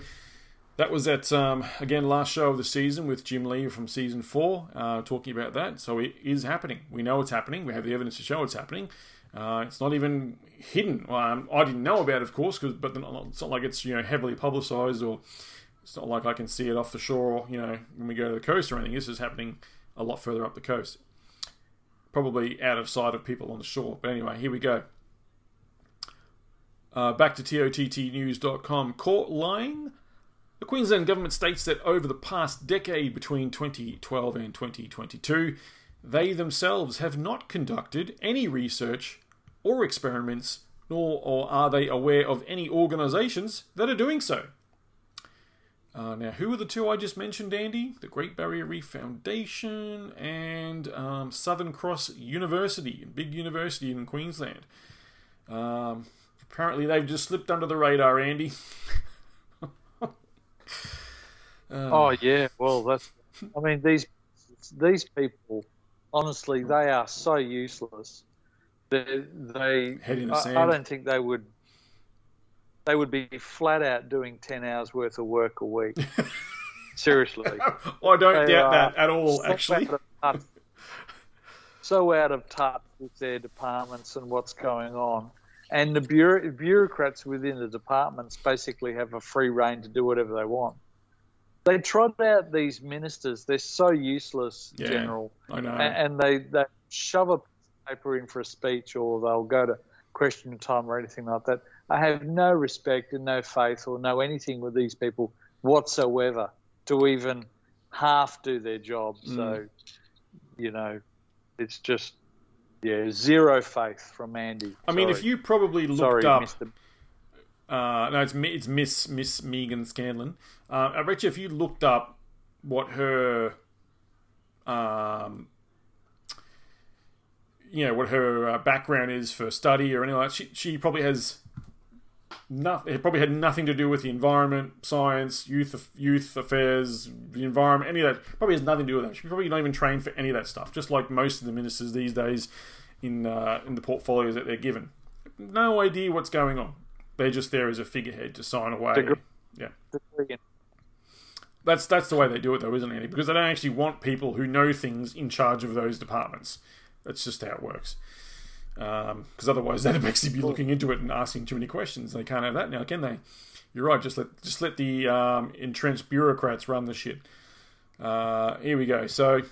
that was at um, again last show of the season with Jim Lee from season four, uh, talking about that. So it is happening. We know it's happening. We have the evidence to show it's happening. Uh, it's not even hidden. Um, I didn't know about, it, of course, cause, but it's not like it's you know heavily publicised or it's not like I can see it off the shore. You know, when we go to the coast or anything. This is happening a lot further up the coast, probably out of sight of people on the shore. But anyway, here we go. Uh, back to tottnews.com. Court line. The Queensland government states that over the past decade between 2012 and 2022, they themselves have not conducted any research or experiments, nor or are they aware of any organisations that are doing so. Uh, now, who are the two I just mentioned, Andy? The Great Barrier Reef Foundation and um, Southern Cross University, big university in Queensland. Um, apparently, they've just slipped under the radar, Andy. [laughs] uh, oh yeah, well that's. I mean these these people honestly, they are so useless. They, they the I. I don't think they would. They would be flat out doing ten hours worth of work a week. [laughs] Seriously, I don't They doubt that at all. so Actually, out touch- so out of touch with their departments and what's going on. And the bureau- bureaucrats within the departments basically have a free reign to do whatever they want. They trot out these ministers. They're so useless, Yeah, General. I know. And they, they shove a paper in for a speech or they'll go to question time or anything like that. I have no respect and no faith or no anything with these people whatsoever to even half do their job. Mm. So, you know, it's just, yeah, zero faith from Andy. I mean, if you probably looked Sorry, up, Mr. uh, no, it's it's Miss Miss Meaghan Scanlon. Uh, I bet you if you looked up what her, um, you know, what her uh, background is for study or anything like that, she she probably has. Nothing, it probably had nothing to do with the environment, science, youth, youth affairs, the environment, any of that. Probably has nothing to do with that. She probably not even trained for any of that stuff. Just like most of the ministers these days, in uh, in the portfolios that they're given, no idea what's going on. They're just there as a figurehead to sign away. Degree- Yeah, degree that's that's the way they do it, though, isn't it? Because they don't actually want people who know things in charge of those departments. That's just how it works. Because otherwise, they'd basically be looking into it and asking too many questions. They can't have that now, can they? You're right. Just let just let the um, entrenched bureaucrats run the shit. Uh, here we go. So,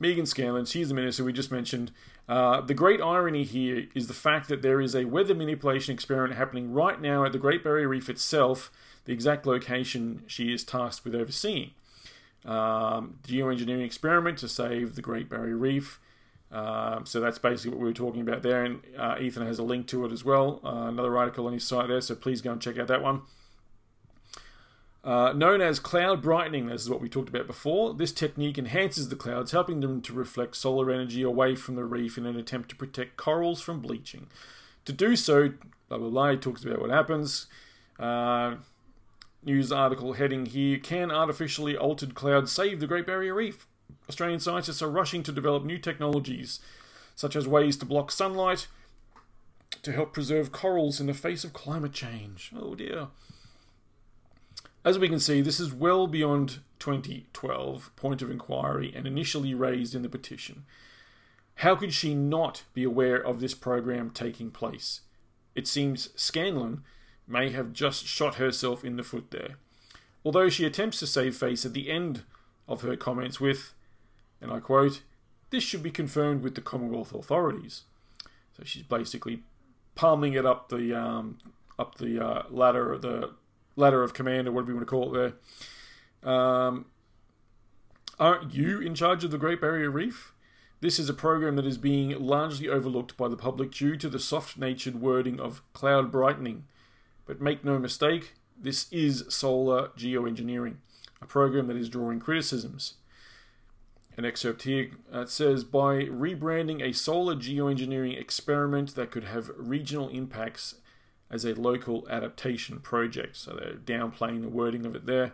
Meaghan Scanlon, she's the minister we just mentioned. Uh, the great irony here is the fact that there is a weather manipulation experiment happening right now at the Great Barrier Reef itself, the exact location she is tasked with overseeing. Um, geoengineering experiment to save the Great Barrier Reef. Um, so that's basically what we were talking about there, and uh, Ethan has a link to it as well. Uh, another article on his site there, so please go and check out that one. Uh, known as cloud brightening, this is what we talked about before. This technique enhances the clouds, helping them to reflect solar energy away from the reef in an attempt to protect corals from bleaching. To do so, blah blah blah, talks about what happens. Uh, news article heading here Can artificially altered clouds save the Great Barrier Reef? Australian scientists are rushing to develop new technologies, such as ways to block sunlight to help preserve corals in the face of climate change. Oh dear. As we can see, this is well beyond 2012 point of inquiry and initially raised in the petition. How could she not be aware of this program taking place? It seems Scanlon may have just shot herself in the foot there. Although she attempts to save face at the end of her comments with, and I quote, "This should be confirmed with the Commonwealth authorities." So she's basically palming it up the um, up the uh, ladder, the ladder of command, or whatever you want to call it. There, um, aren't you in charge of the Great Barrier Reef? This is a program that is being largely overlooked by the public due to the soft natured wording of cloud brightening. But make no mistake, this is solar geoengineering, a program that is drawing criticisms. An excerpt here uh, says by rebranding a solar geoengineering experiment that could have regional impacts as a local adaptation project. So they're downplaying the wording of it there.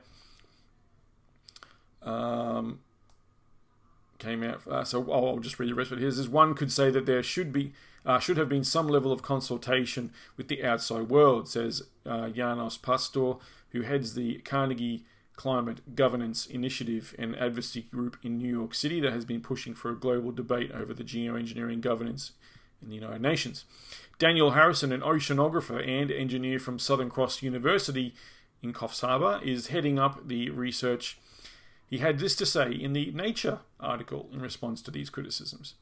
Um, came out. Uh, so oh, I'll just read the rest of it. Here says one could say that there should be uh, should have been some level of consultation with the outside world, says uh, Janos Pasztor, who heads the Carnegie Climate Governance Initiative, an advocacy group in New York City that has been pushing for a global debate over the geoengineering governance in the United Nations. Daniel Harrison, an oceanographer and engineer from Southern Cross University in Coffs Harbour, is heading up the research he had this to say in the Nature article in response to these criticisms.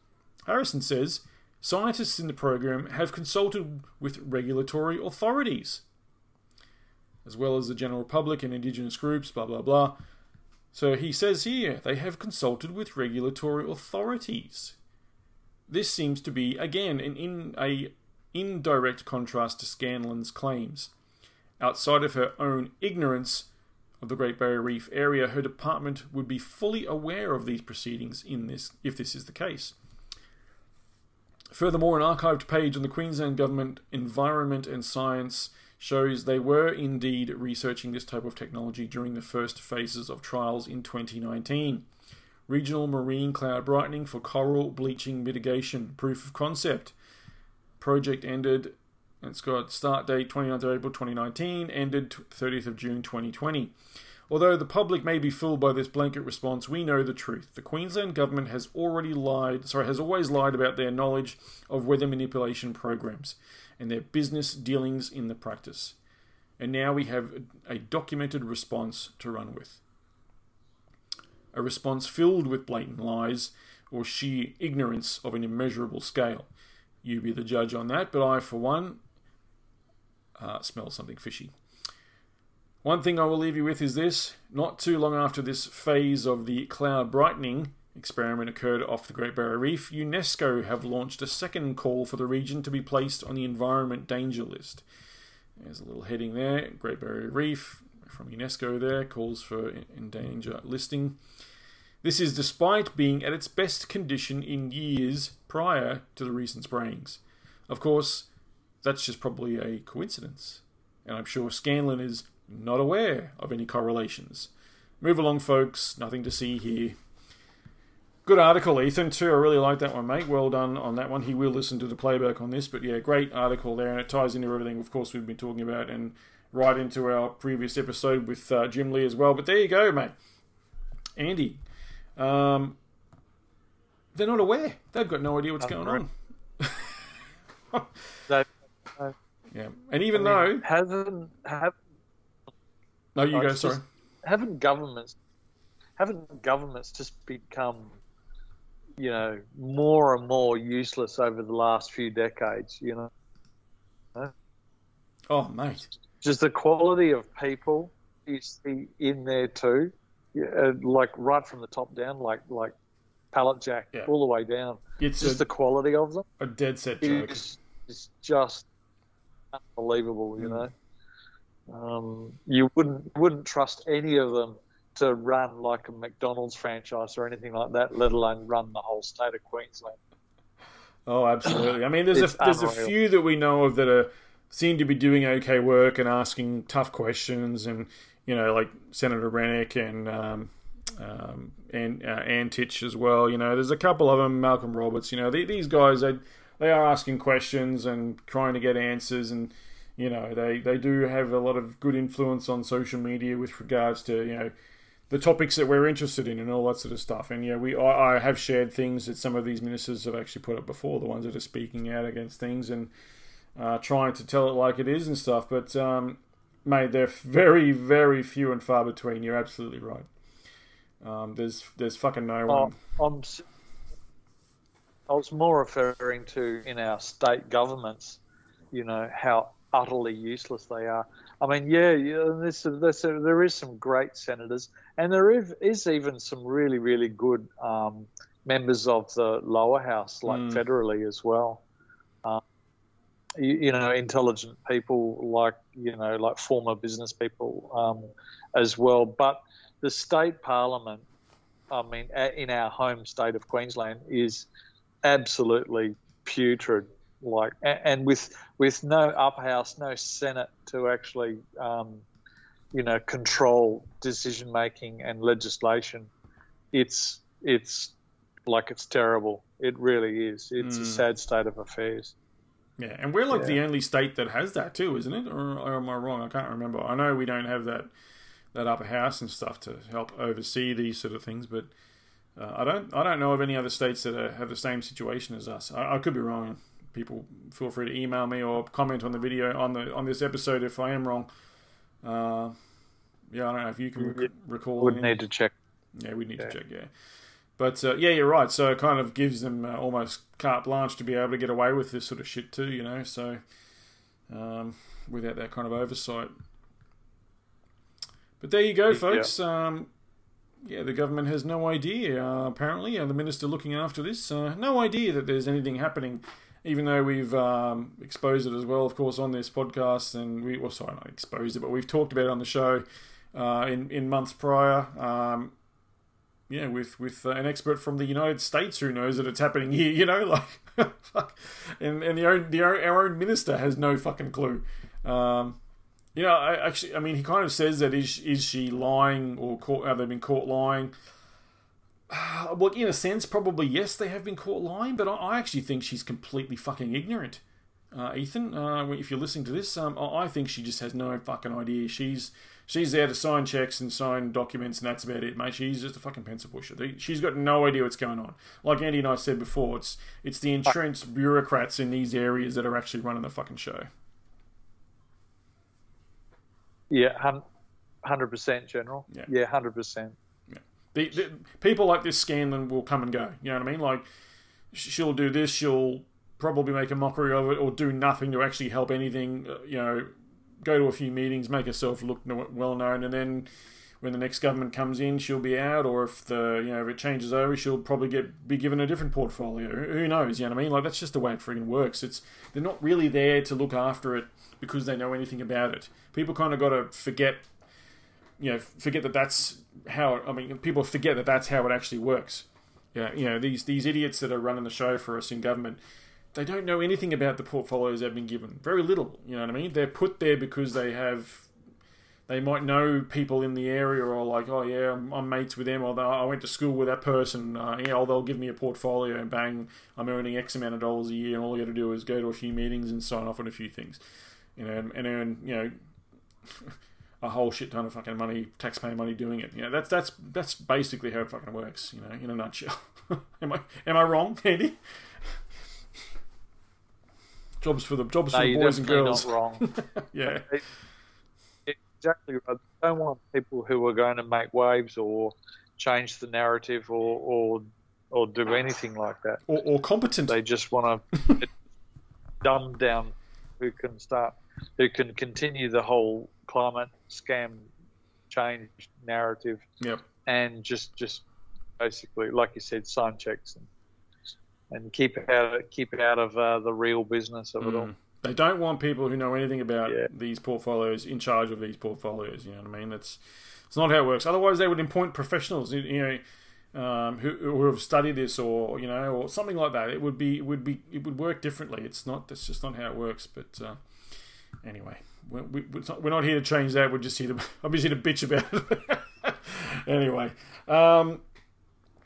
Harrison says scientists in the program have consulted with regulatory authorities, as well as the general public and indigenous groups, blah, blah, blah. So he says here they have consulted with regulatory authorities. This seems to be, again, an in, a indirect contrast to Scanlon's claims. Outside of her own ignorance, of the Great Barrier Reef area, her department would be fully aware of these proceedings in this, if this is the case. Furthermore, an archived page on the Queensland Government Environment and Science shows they were indeed researching this type of technology during the first phases of trials in 2019. Regional marine cloud brightening for coral bleaching mitigation, proof of concept. Project ended it's got start date 29th of April 2019, ended 30th of June 2020. Although the public may be fooled by this blanket response, we know the truth. The Queensland government has already lied, sorry, has always lied about their knowledge of weather manipulation programs and their business dealings in the practice. And now we have a documented response to run with. A response filled with blatant lies or sheer ignorance of an immeasurable scale. You be the judge on that, but I, for one, uh, smell something fishy. One thing I will leave you with is this not too long after this phase of the cloud brightening experiment occurred off the Great Barrier Reef, UNESCO have launched a second call for the region to be placed on the environment danger list. There's a little heading there Great Barrier Reef from UNESCO there calls for in danger listing. This is despite being at its best condition in years prior to the recent sprayings. Of course, that's just probably a coincidence. And I'm sure Scanlon is not aware of any correlations. Move along, folks. Nothing to see here. Good article, Ethan, too. I really like that one, mate. Well done on that one. He will listen to the playback on this, but yeah, great article there, and it ties into everything, of course, we've been talking about, and right into our previous episode with uh, Jim Lee as well. But there you go, mate. Andy, um, they're not aware. They've got no idea what's going on. [laughs] Yeah, and even I mean, though haven't have no, you I go. just- Sorry. haven't governments haven't governments just become you know more and more useless over the last few decades you know Oh, mate. just the quality of people you see in there too yeah, uh, like right from the top down like like pallet jack Yeah. all the way down It's just a, the quality of them a dead set joke. It's, is just unbelievable you know um, you wouldn't wouldn't trust any of them to run like a McDonald's franchise or anything like that, let alone run the whole state of Queensland. Oh, absolutely. I mean, there's a there's a few that we know of that are seem to be doing okay work and asking tough questions, and you know, like Senator Rennick and um, um, and uh, Antic as well. You know, there's a couple of them, Malcolm Roberts. You know, they, these guys they they are asking questions and trying to get answers, and you know, they they do have a lot of good influence on social media with regards to you know the topics that we're interested in and all that sort of stuff. And yeah, we I, I have shared things that some of these ministers have actually put up before, the ones that are speaking out against things and uh, trying to tell it like it is and stuff. But um, mate, they're very very few and far between. You're absolutely right. Um, there's there's fucking no Oh, one. I'm, I was more referring to in our state governments, you know, how utterly useless they are. I mean, yeah, yeah this, this, there is some great senators, and there is, is even some really, really good um, members of the lower house, like Mm. federally as well. Um, you, you know, intelligent people like you know, like former business people um, as well. But the state parliament, I mean, in our home state of Queensland, is absolutely putrid. Like, and with with no upper house, no senate to actually, um, you know, control decision making and legislation, it's it's like it's terrible. It really is. It's a Mm. sad state of affairs. Yeah, and we're like Yeah. the only state that has that too, isn't it? Or, or am I wrong? I can't remember. I know we don't have that that upper house and stuff to help oversee these sort of things, but uh, I don't I don't know of any other states that are, have the same situation as us. I, I could be wrong. People feel free to email me or comment on the video on the on this episode if I am wrong. Uh, yeah, I don't know if you can rec- recall. Would need to check. yeah, we need Yeah. to check. Yeah, but uh, yeah, you're right. So it kind of gives them uh, almost carte blanche to be able to get away with this sort of shit too. You know, so um, without that kind of oversight. But there you go, Yeah. folks. Um, yeah, the government has no idea. Uh, apparently, and the minister looking after this, uh, no idea that there's anything happening. Even though we've um, exposed it as well, of course, on this podcast, and we, well, sorry, not exposed it, but we've talked about it on the show uh, in in months prior. Um, yeah, with with uh, an expert from the United States who knows that it's happening here. [laughs] You know, like, fuck, and and the own the our own minister has no fucking clue. Um, you know, I actually, I mean, he kind of says that is is she lying or caught? Have they been caught lying? [sighs] Well, in a sense, probably yes, they have been caught lying, but I, I actually think she's completely fucking ignorant. Uh, Ethan, uh, if you're listening to this, um, I I think she just has no fucking idea. She's she's there to sign checks and sign documents, and that's about it, mate. She's just a fucking pencil pusher. She's got no idea what's going on. Like Andy and I said before, it's it's the entrenched bureaucrats in these areas that are actually running the fucking show. Yeah, hundred percent, General. Yeah. yeah, hundred percent. The, the people like this Scanlon will come and go. You know what I mean? Like she'll do this, she'll probably make a mockery of it, or do nothing to actually help anything. uh, You know, go to a few meetings, make herself look well known, and then when the next government comes in, she'll be out. Or if the you know if it changes over, she'll probably get be given a different portfolio. Who who knows? You know what I mean? Like that's just the way it freaking works. It's they're not really there to look after it because they know anything about it. People kind of got to forget you know, forget that that's how. I mean, people forget that that's how it actually works. Yeah, you know, these these idiots that are running the show for us in government, they don't know anything about the portfolios they've been given. Very little. You know what I mean? They're put there because they have. They might know people in the area, or like, oh yeah, I'm, I'm mates with them, or I went to school with that person. Uh, yeah, or they'll give me a portfolio, and bang, I'm earning X amount of dollars a year, and all you got to do is go to a few meetings and sign off on a few things, you know, and, and earn, you know, [laughs] a whole shit ton of fucking money, taxpayer money, doing it. You know, that's that's that's basically how it fucking works. You know, in a nutshell. [laughs] am I am I wrong, Andy? Jobs for the jobs No, for the boys and girls. not wrong. [laughs] yeah, exactly right. I don't want people who are going to make waves or change the narrative or or, or do anything like that. or, or competent. They just want [laughs] to dumb down who can start, who can continue the whole climate scam change narrative Yep. and just just basically, like you said, sign checks and and keep out keep out of uh, the real business of it all. Mm. They don't want people who know anything about Yeah. these portfolios in charge of these portfolios. You know what I mean? That's it's not how it works. Otherwise, they would appoint professionals. You- You know, um, who, who have studied this, or you know, or something like that. It would be it would be it would work differently. It's not. That's just not how it works. But uh, anyway, we, we, we're not- we're not here to change that. We're just here to. [laughs] Here to bitch about it. [laughs] anyway, um,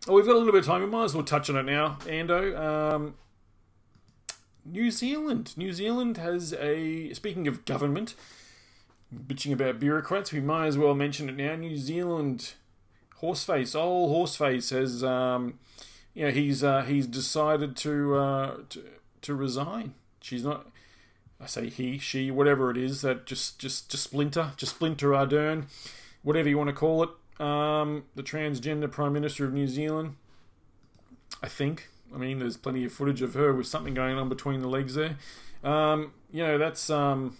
well, we've got a little bit of time. We might as well touch on it now, Ando. Um, New Zealand. New Zealand has a. Speaking of government, bitching about bureaucrats, we might as well mention it now. New Zealand, Horseface, old Horseface has, um, you know, he's uh, he's decided to, uh, to to resign. She's not. I say he, she, whatever it is. That just just just splinter, just splinter Ardern, whatever you want to call it. um, the transgender Prime Minister of New Zealand. I think. I mean, there's plenty of footage of her with something going on between the legs there. Um, you know, that's um,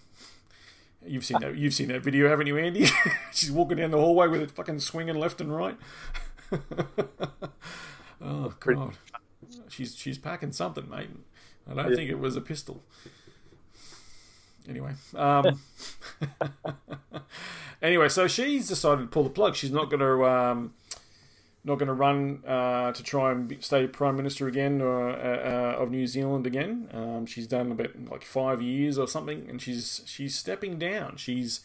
you've seen that. You've seen that video, haven't you, Andy? [laughs] She's walking down the hallway with it fucking swinging left and right. [laughs] oh god, she's she's packing something, mate. I don't Yeah. think it was a pistol. Anyway, um, [laughs] anyway, so she's decided to pull the plug. She's not going to um, not going to run uh, to try and stay prime minister again uh, uh, of New Zealand again. Um, she's done about like five years or something, and she's she's stepping down. She's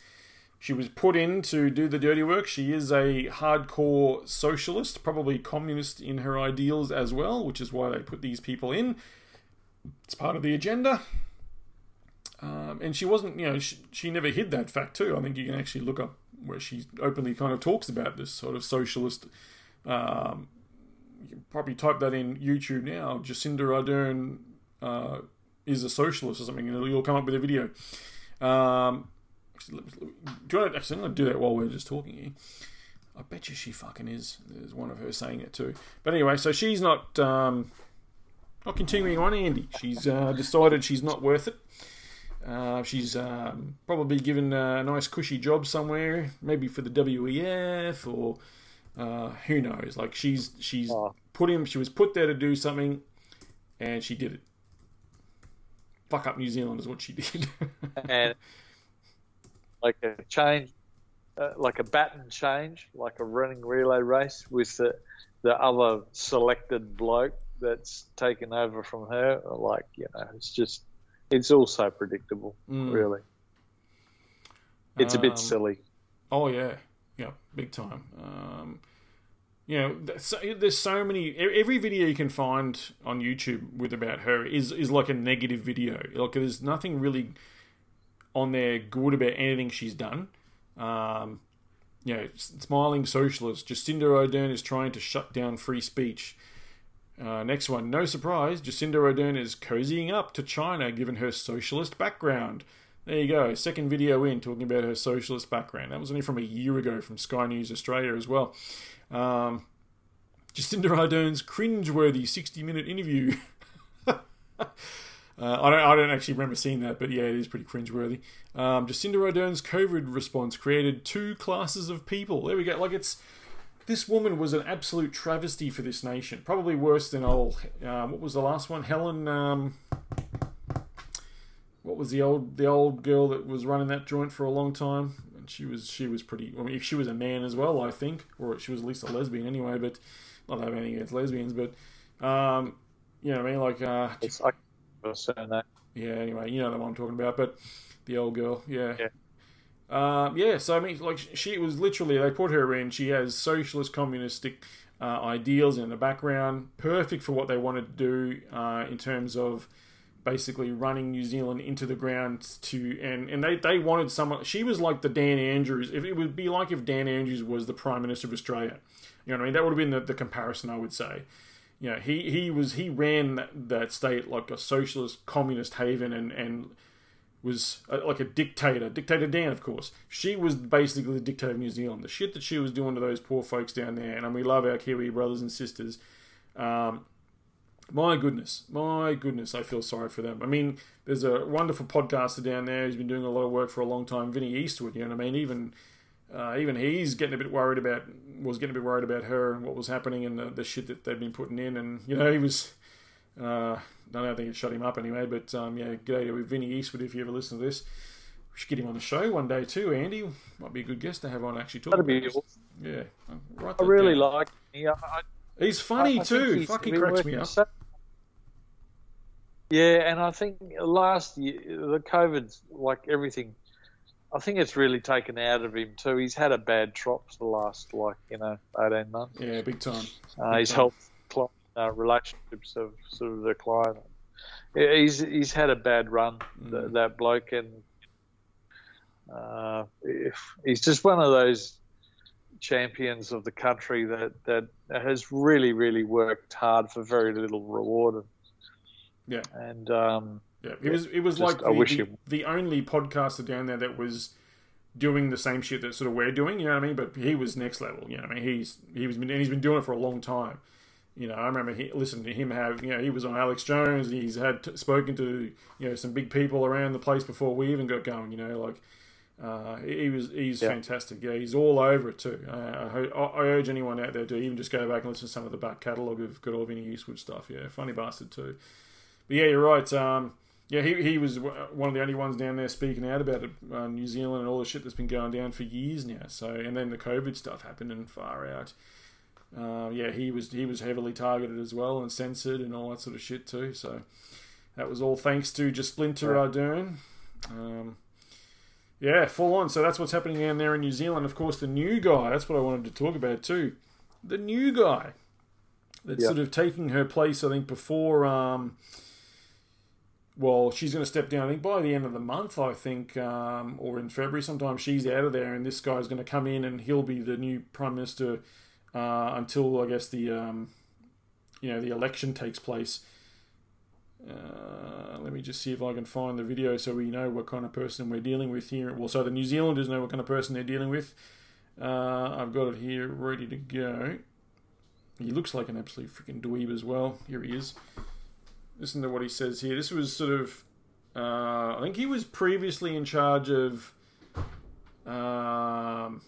she was put in to do the dirty work. She is a hardcore socialist, probably communist in her ideals as well, which is why they put these people in. It's part of the agenda. Um, and she wasn't, you know, she, she never hid that fact too. I think you can actually look up where she openly kind of talks about this sort of socialist. Um, you can probably type that in YouTube now. Jacinda Ardern uh, is a socialist or something, and you'll come up with a video. Um, do you want to, actually, I'm going to do that while we're just talking here. I bet you she fucking is. There's one of her saying it too. But anyway, so she's not um, not continuing on, Andy. She's uh, decided she's not worth it. Uh, she's um, probably given a nice cushy job somewhere, maybe for the WEF or uh, who knows. Like she's she's put him. She was put there to do something, and she did it. Fuck up New Zealand is what she [laughs] did. and like a change, uh, like a baton change, like a running relay race with the the other selected bloke that's taken over from her. Like you know, it's just it's also predictable, Mm. really. It's a Um, bit silly. Oh yeah, yeah, big time. Um, you know, so, there's so many. Every video you can find on YouTube with about her is is like a negative video. Like there's nothing really on there good about anything she's done. Um, you know, smiling socialist Jacinda Ardern is trying to shut down free speech. Uh, next one, no surprise, Jacinda Ardern is cozying up to China given her socialist background. There you go, second video in talking about her socialist background. That was only from a year ago from Sky News Australia as well. Um, Jacinda Ardern's cringeworthy 60 minute interview. [laughs] Uh, I don't. I don't actually remember seeing that, but yeah, it is pretty cringeworthy. Um, Jacinda Ardern's COVID response created two classes of people. There we go. Like it's this woman was an absolute travesty for this nation. Probably worse than old. Um, what was the last one? Helen. Um, what was the old the old girl that was running that joint for a long time? And she was she was pretty. I mean, if she was a man as well, I think, or she was at least a lesbian anyway. But not that I have anything against lesbians, but um, you know what I mean. Like uh, It's like yeah, anyway, you know the one I'm talking about, but the old girl, yeah. Yeah. Um, yeah, so I mean, like, she was literally, they put her in, she has socialist, communistic uh, ideals in the background, perfect for what they wanted to do uh, in terms of basically running New Zealand into the ground to, and, and they, they wanted someone, she was like the Dan Andrews, if it would be like if Dan Andrews was the Prime Minister of Australia. You know what I mean? That would have been the, the comparison, I would say you know, he, he was he ran that, that state like a socialist communist haven and and was a, like a dictator, dictator Dan, of course. She was basically the dictator of New Zealand. The shit that she was doing to those poor folks down there, and we love our Kiwi brothers and sisters. Um, my goodness, my goodness, I feel sorry for them. I mean, there's a wonderful podcaster down there who's been doing a lot of work for a long time, Vinny Eastwood. You know what I mean? Even uh, even he's getting a bit worried about was getting a bit worried about her and what was happening and the, the shit that they've been putting in and you know he was uh, I don't think it shut him up anyway but um, yeah g'day to Vinny Eastwood if you ever listen to this we should get him on the show one day too Andy might be a good guest to have on actually talk That'd be awesome. yeah I'll I really down. like. Yeah, I, he's funny I- I too he's fucking been cracks me up so- Yeah, and I think last year the COVID's like everything. I think it's really taken out of him too. He's had a bad trot for the last like you know eighteen months. yeah big time Uh, Big his time. health uh, relationships have sort of declined. Yeah, He's he's had a bad run, th- Mm. that bloke, and uh, if, he's just one of those champions of the country that, that has really really worked hard for very little reward. yeah And um, Yeah, it was it was Just- like I the, wish the, the only podcaster down there that was doing the same shit that sort of we're doing. You know what I mean? But he was next level. You know, what I mean, he's he was and he's been doing it for a long time. You know, I remember he, listening to him have, you know, he was on Alex Jones. He's had t- spoken to, you know, some big people around the place before we even got going. You know, like uh, he was, he's Yeah. fantastic. Yeah, he's all over it too. Uh, I, I urge anyone out there to even just go back and listen to some of the back catalogue of good old Vinny Eastwood stuff. Yeah, funny bastard too. But yeah, you're right. Um, yeah, he, he was one of the only ones down there speaking out about it, uh, New Zealand and all the shit that's been going down for years now. So, and then the COVID stuff happened and far out. Uh, yeah, he was he was heavily targeted as well and censored and all that sort of shit too. So that was all thanks to just Splinter Ardern. Um, yeah, full on. So that's what's happening down there in New Zealand. Of course, the new guy. That's what I wanted to talk about too. The new guy that's Yeah. sort of taking her place. I think before. Um, well, she's going to step down. I think by the end of the month, I think, um, or in February, sometime she's out of there, and this guy's going to come in, and he'll be the new prime minister uh, until I guess the um, you know the election takes place. Uh, let me just see if I can find the video so we know what kind of person we're dealing with here. Well, so the New Zealanders know what kind of person they're dealing with. Uh, I've got it here ready to go. He looks like an absolute freaking dweeb as well. Here he is. Listen to what he says here. This was sort of, uh, I think he was previously in charge of, um,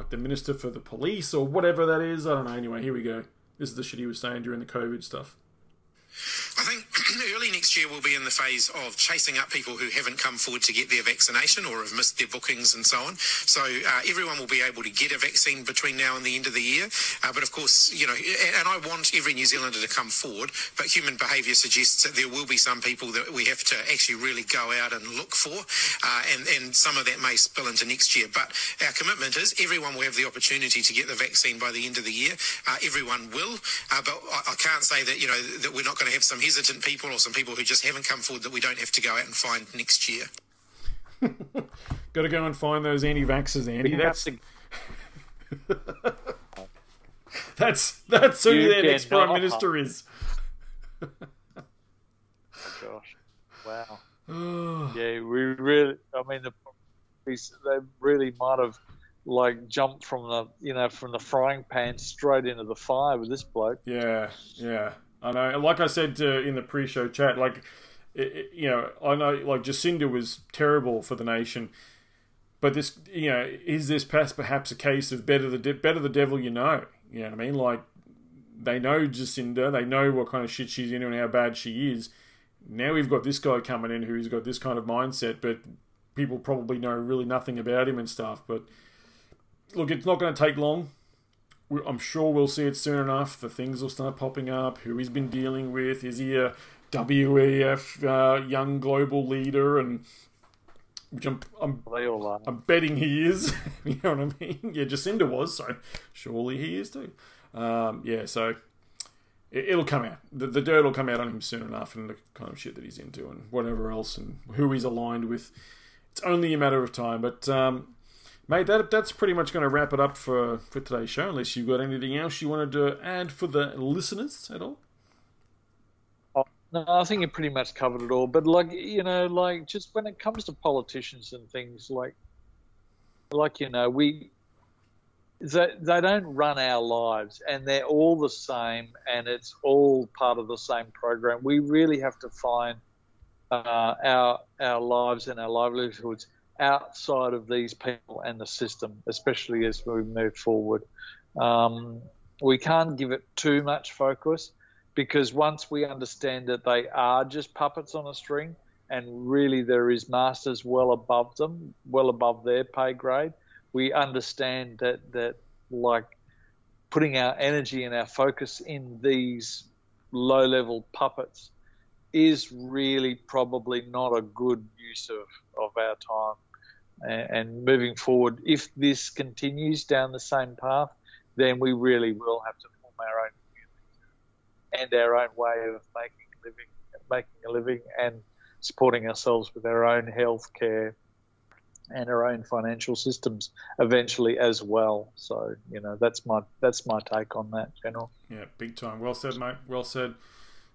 like the minister for the police or whatever that is. I don't know. Anyway, here we go. This is the shit he was saying during the COVID stuff. I think [coughs] early next year we'll be in the phase of chasing up people who haven't come forward to get their vaccination or have missed their bookings and so on. So uh, everyone will be able to get a vaccine between now and the end of the year. Uh, but of course, you know, and I want every New Zealander to come forward, but human behaviour suggests that there will be some people that we have to actually really go out and look for, uh, and, and some of that may spill into next year. But our commitment is everyone will have the opportunity to get the vaccine by the end of the year. Uh, everyone will, uh, but I, I can't say that, you know, that we're not going to have some hesitant people or some people who just haven't come forward that we don't have to go out and find next year. [laughs] Got to go and find those anti-vaxxers, Andy. That's to- [laughs] that's that's who You their next cannot- prime minister is. oh Gosh, wow. [sighs] yeah, we really. I mean, the, they really might have like jumped from the you know from the frying pan straight into the fire with this bloke. Yeah, yeah, I know. Like I said uh, in the pre-show chat, like it, you know, I know like Jacinda was terrible for the nation, but this, you know, is this perhaps a case of better the de- better the devil you know? You know what I mean? Like they know Jacinda, they know what kind of shit she's into and how bad she is. Now we've got this guy coming in who's got this kind of mindset, but people probably know really nothing about him and stuff. But look, it's not going to take long. I'm sure we'll see it soon enough. The things will start popping up. Who he's been dealing with? Is he a WEF uh, young global leader? And which I'm, I'm, are. I'm betting he is. [laughs] you know what I mean? Yeah, Jacinda was, so surely he is too. Um, yeah, so it, it'll come out. The, the dirt will come out on him soon enough, and the kind of shit that he's into, and whatever else, and who he's aligned with. It's only a matter of time. But um, mate, that that's pretty much going to wrap it up for for today's show. Unless you've got anything else you wanted to add for the listeners at all. No, I think you pretty much covered it all. But like you know, like just when it comes to politicians and things, like like you know, we they, they don't run our lives, and they're all the same, and it's all part of the same program. We really have to find uh, our our lives and our livelihoods outside of these people and the system, especially as we move forward. Um, we can't give it too much focus because once we understand that they are just puppets on a string and really there is masters well above them, well above their pay grade, we understand that that like putting our energy and our focus in these low level puppets is really probably not a good use of, of our time. And, moving forward, if this continues down the same path, then we really will have to form our own community and our own way of making a living, making a living, and supporting ourselves with our own health care and our own financial systems eventually as well. So you know that's my that's my take on that, General. Yeah, big time. Well said, mate. Well said.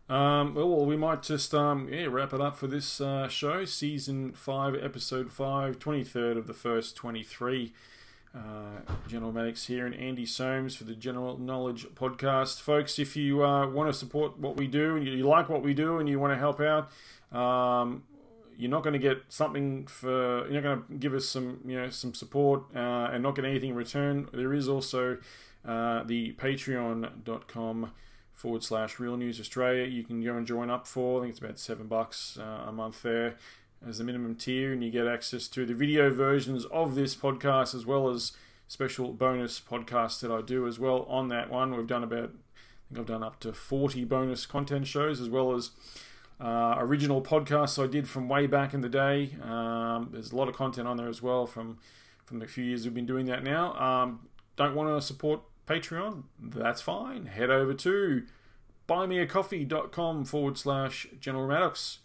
Um, well, we might just um, yeah, wrap it up for this uh, show, season five, episode five, 23rd of the first 23. Uh, General Maddox here and Andy Soames for the General Knowledge Podcast. Folks, if you uh, want to support what we do and you, you like what we do and you want to help out, um, you're not going to get something for you're not going to give us some you know some support uh, and not get anything in return. There is also uh, the Patreon.com forward slash Real News Australia. You can go and join up for. I think it's about seven bucks uh, a month there as the minimum tier, and you get access to the video versions of this podcast as well as special bonus podcasts that I do as well on that one. We've done about I think I've done up to 40 bonus content shows as well as uh, original podcasts I did from way back in the day. Um, there's a lot of content on there as well from from the few years we've been doing that now. Um, don't want to support Patreon? That's fine. Head over to buymeacoffee.com forward slash General Maddox.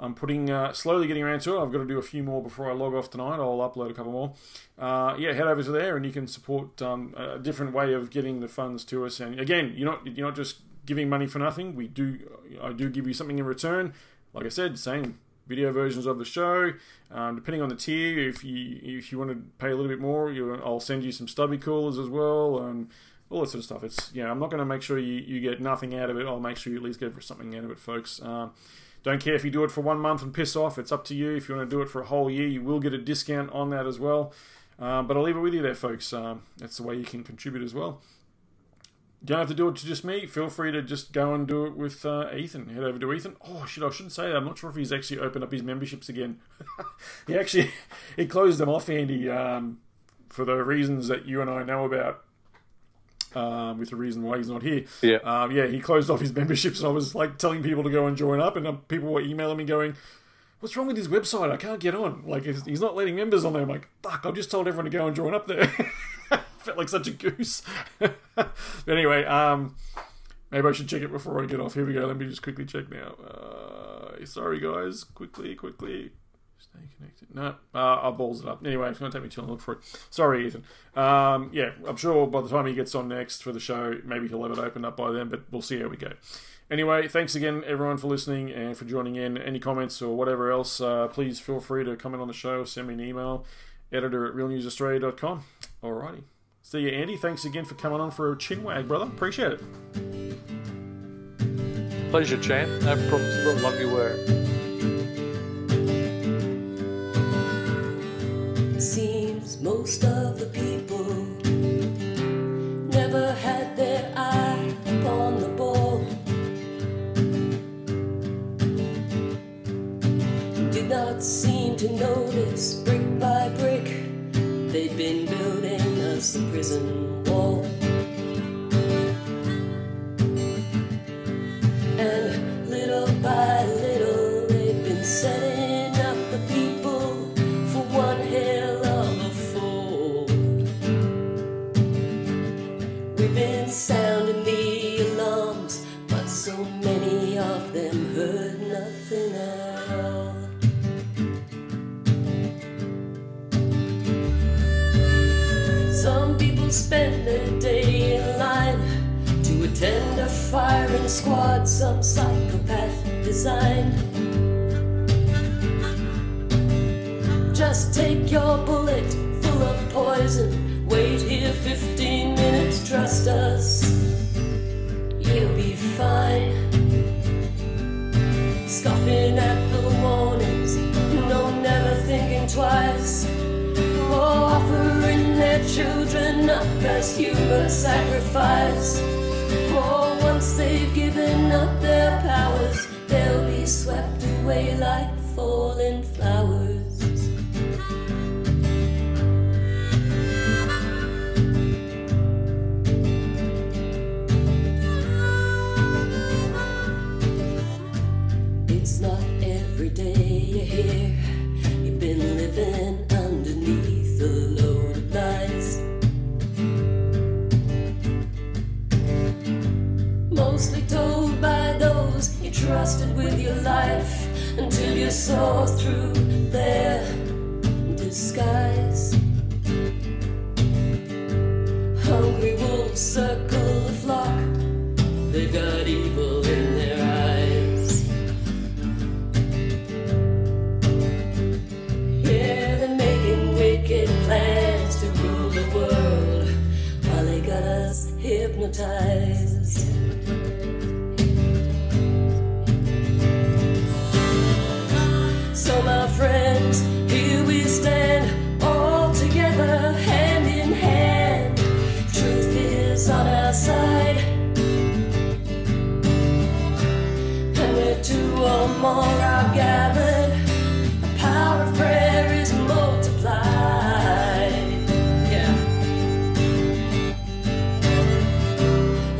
I'm putting uh, slowly getting around to it. I've got to do a few more before I log off tonight. I'll upload a couple more. Uh, yeah, head over to there and you can support um, a different way of getting the funds to us. And again, you're not you're not just giving money for nothing. We do I do give you something in return. Like I said, same video versions of the show. Um, depending on the tier, if you if you want to pay a little bit more, you, I'll send you some stubby coolers as well and all that sort of stuff. It's yeah, I'm not going to make sure you, you get nothing out of it. I'll make sure you at least get something out of it, folks. Um, don't care if you do it for one month and piss off. It's up to you. If you want to do it for a whole year, you will get a discount on that as well. Um, but I'll leave it with you there, folks. Um, that's the way you can contribute as well. You don't have to do it to just me. Feel free to just go and do it with uh, Ethan. Head over to Ethan. Oh shit! I shouldn't say that. I'm not sure if he's actually opened up his memberships again. [laughs] he actually [laughs] he closed them off, Andy, um, for the reasons that you and I know about. Um, with the reason why he's not here. Yeah. Um, yeah, he closed off his [laughs] memberships, and I was like telling people to go and join up, and uh, people were emailing me going, "What's wrong with his website? I can't get on. Like, he's he's not letting members on there." I'm like, "Fuck! I just told everyone to go and join up there." [laughs] Felt like such a goose. [laughs] but anyway, um, maybe I should check it before I get off. Here we go. Let me just quickly check now. Uh, sorry, guys. Quickly, quickly. Stay connected. No, uh, I'll balls it up. Anyway, it's going to take me too long to look for it. Sorry, Ethan. Um, yeah, I'm sure by the time he gets on next for the show, maybe he'll have it opened up by then, but we'll see how we go. Anyway, thanks again, everyone, for listening and for joining in. Any comments or whatever else, uh, please feel free to comment on the show, send me an email, editor at realnewsaustralia.com. Alrighty. See you, Andy. Thanks again for coming on for a chin wag, brother. Appreciate it. Pleasure, champ. No problems at all. Love your work. Seems most of the people never had their eye upon the ball. Did not seem to notice brick by brick they'd been building us a prison wall. A firing squad some psychopath designed. Just take your bullet full of poison. Wait here 15 minutes, trust us. You'll be fine. Scoffing at the warnings, no, never thinking twice. Offering their children up as human sacrifice. Given up their powers, they'll be swept away like falling flowers. trusted with your life until you saw through their disguise. Hungry wolves circle the flock, they got evil in their eyes. Yeah, they're making wicked plans to rule the world while they got us hypnotized. more I've gathered, the power of prayer is multiplied. Yeah.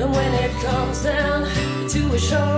And when it comes down to a show.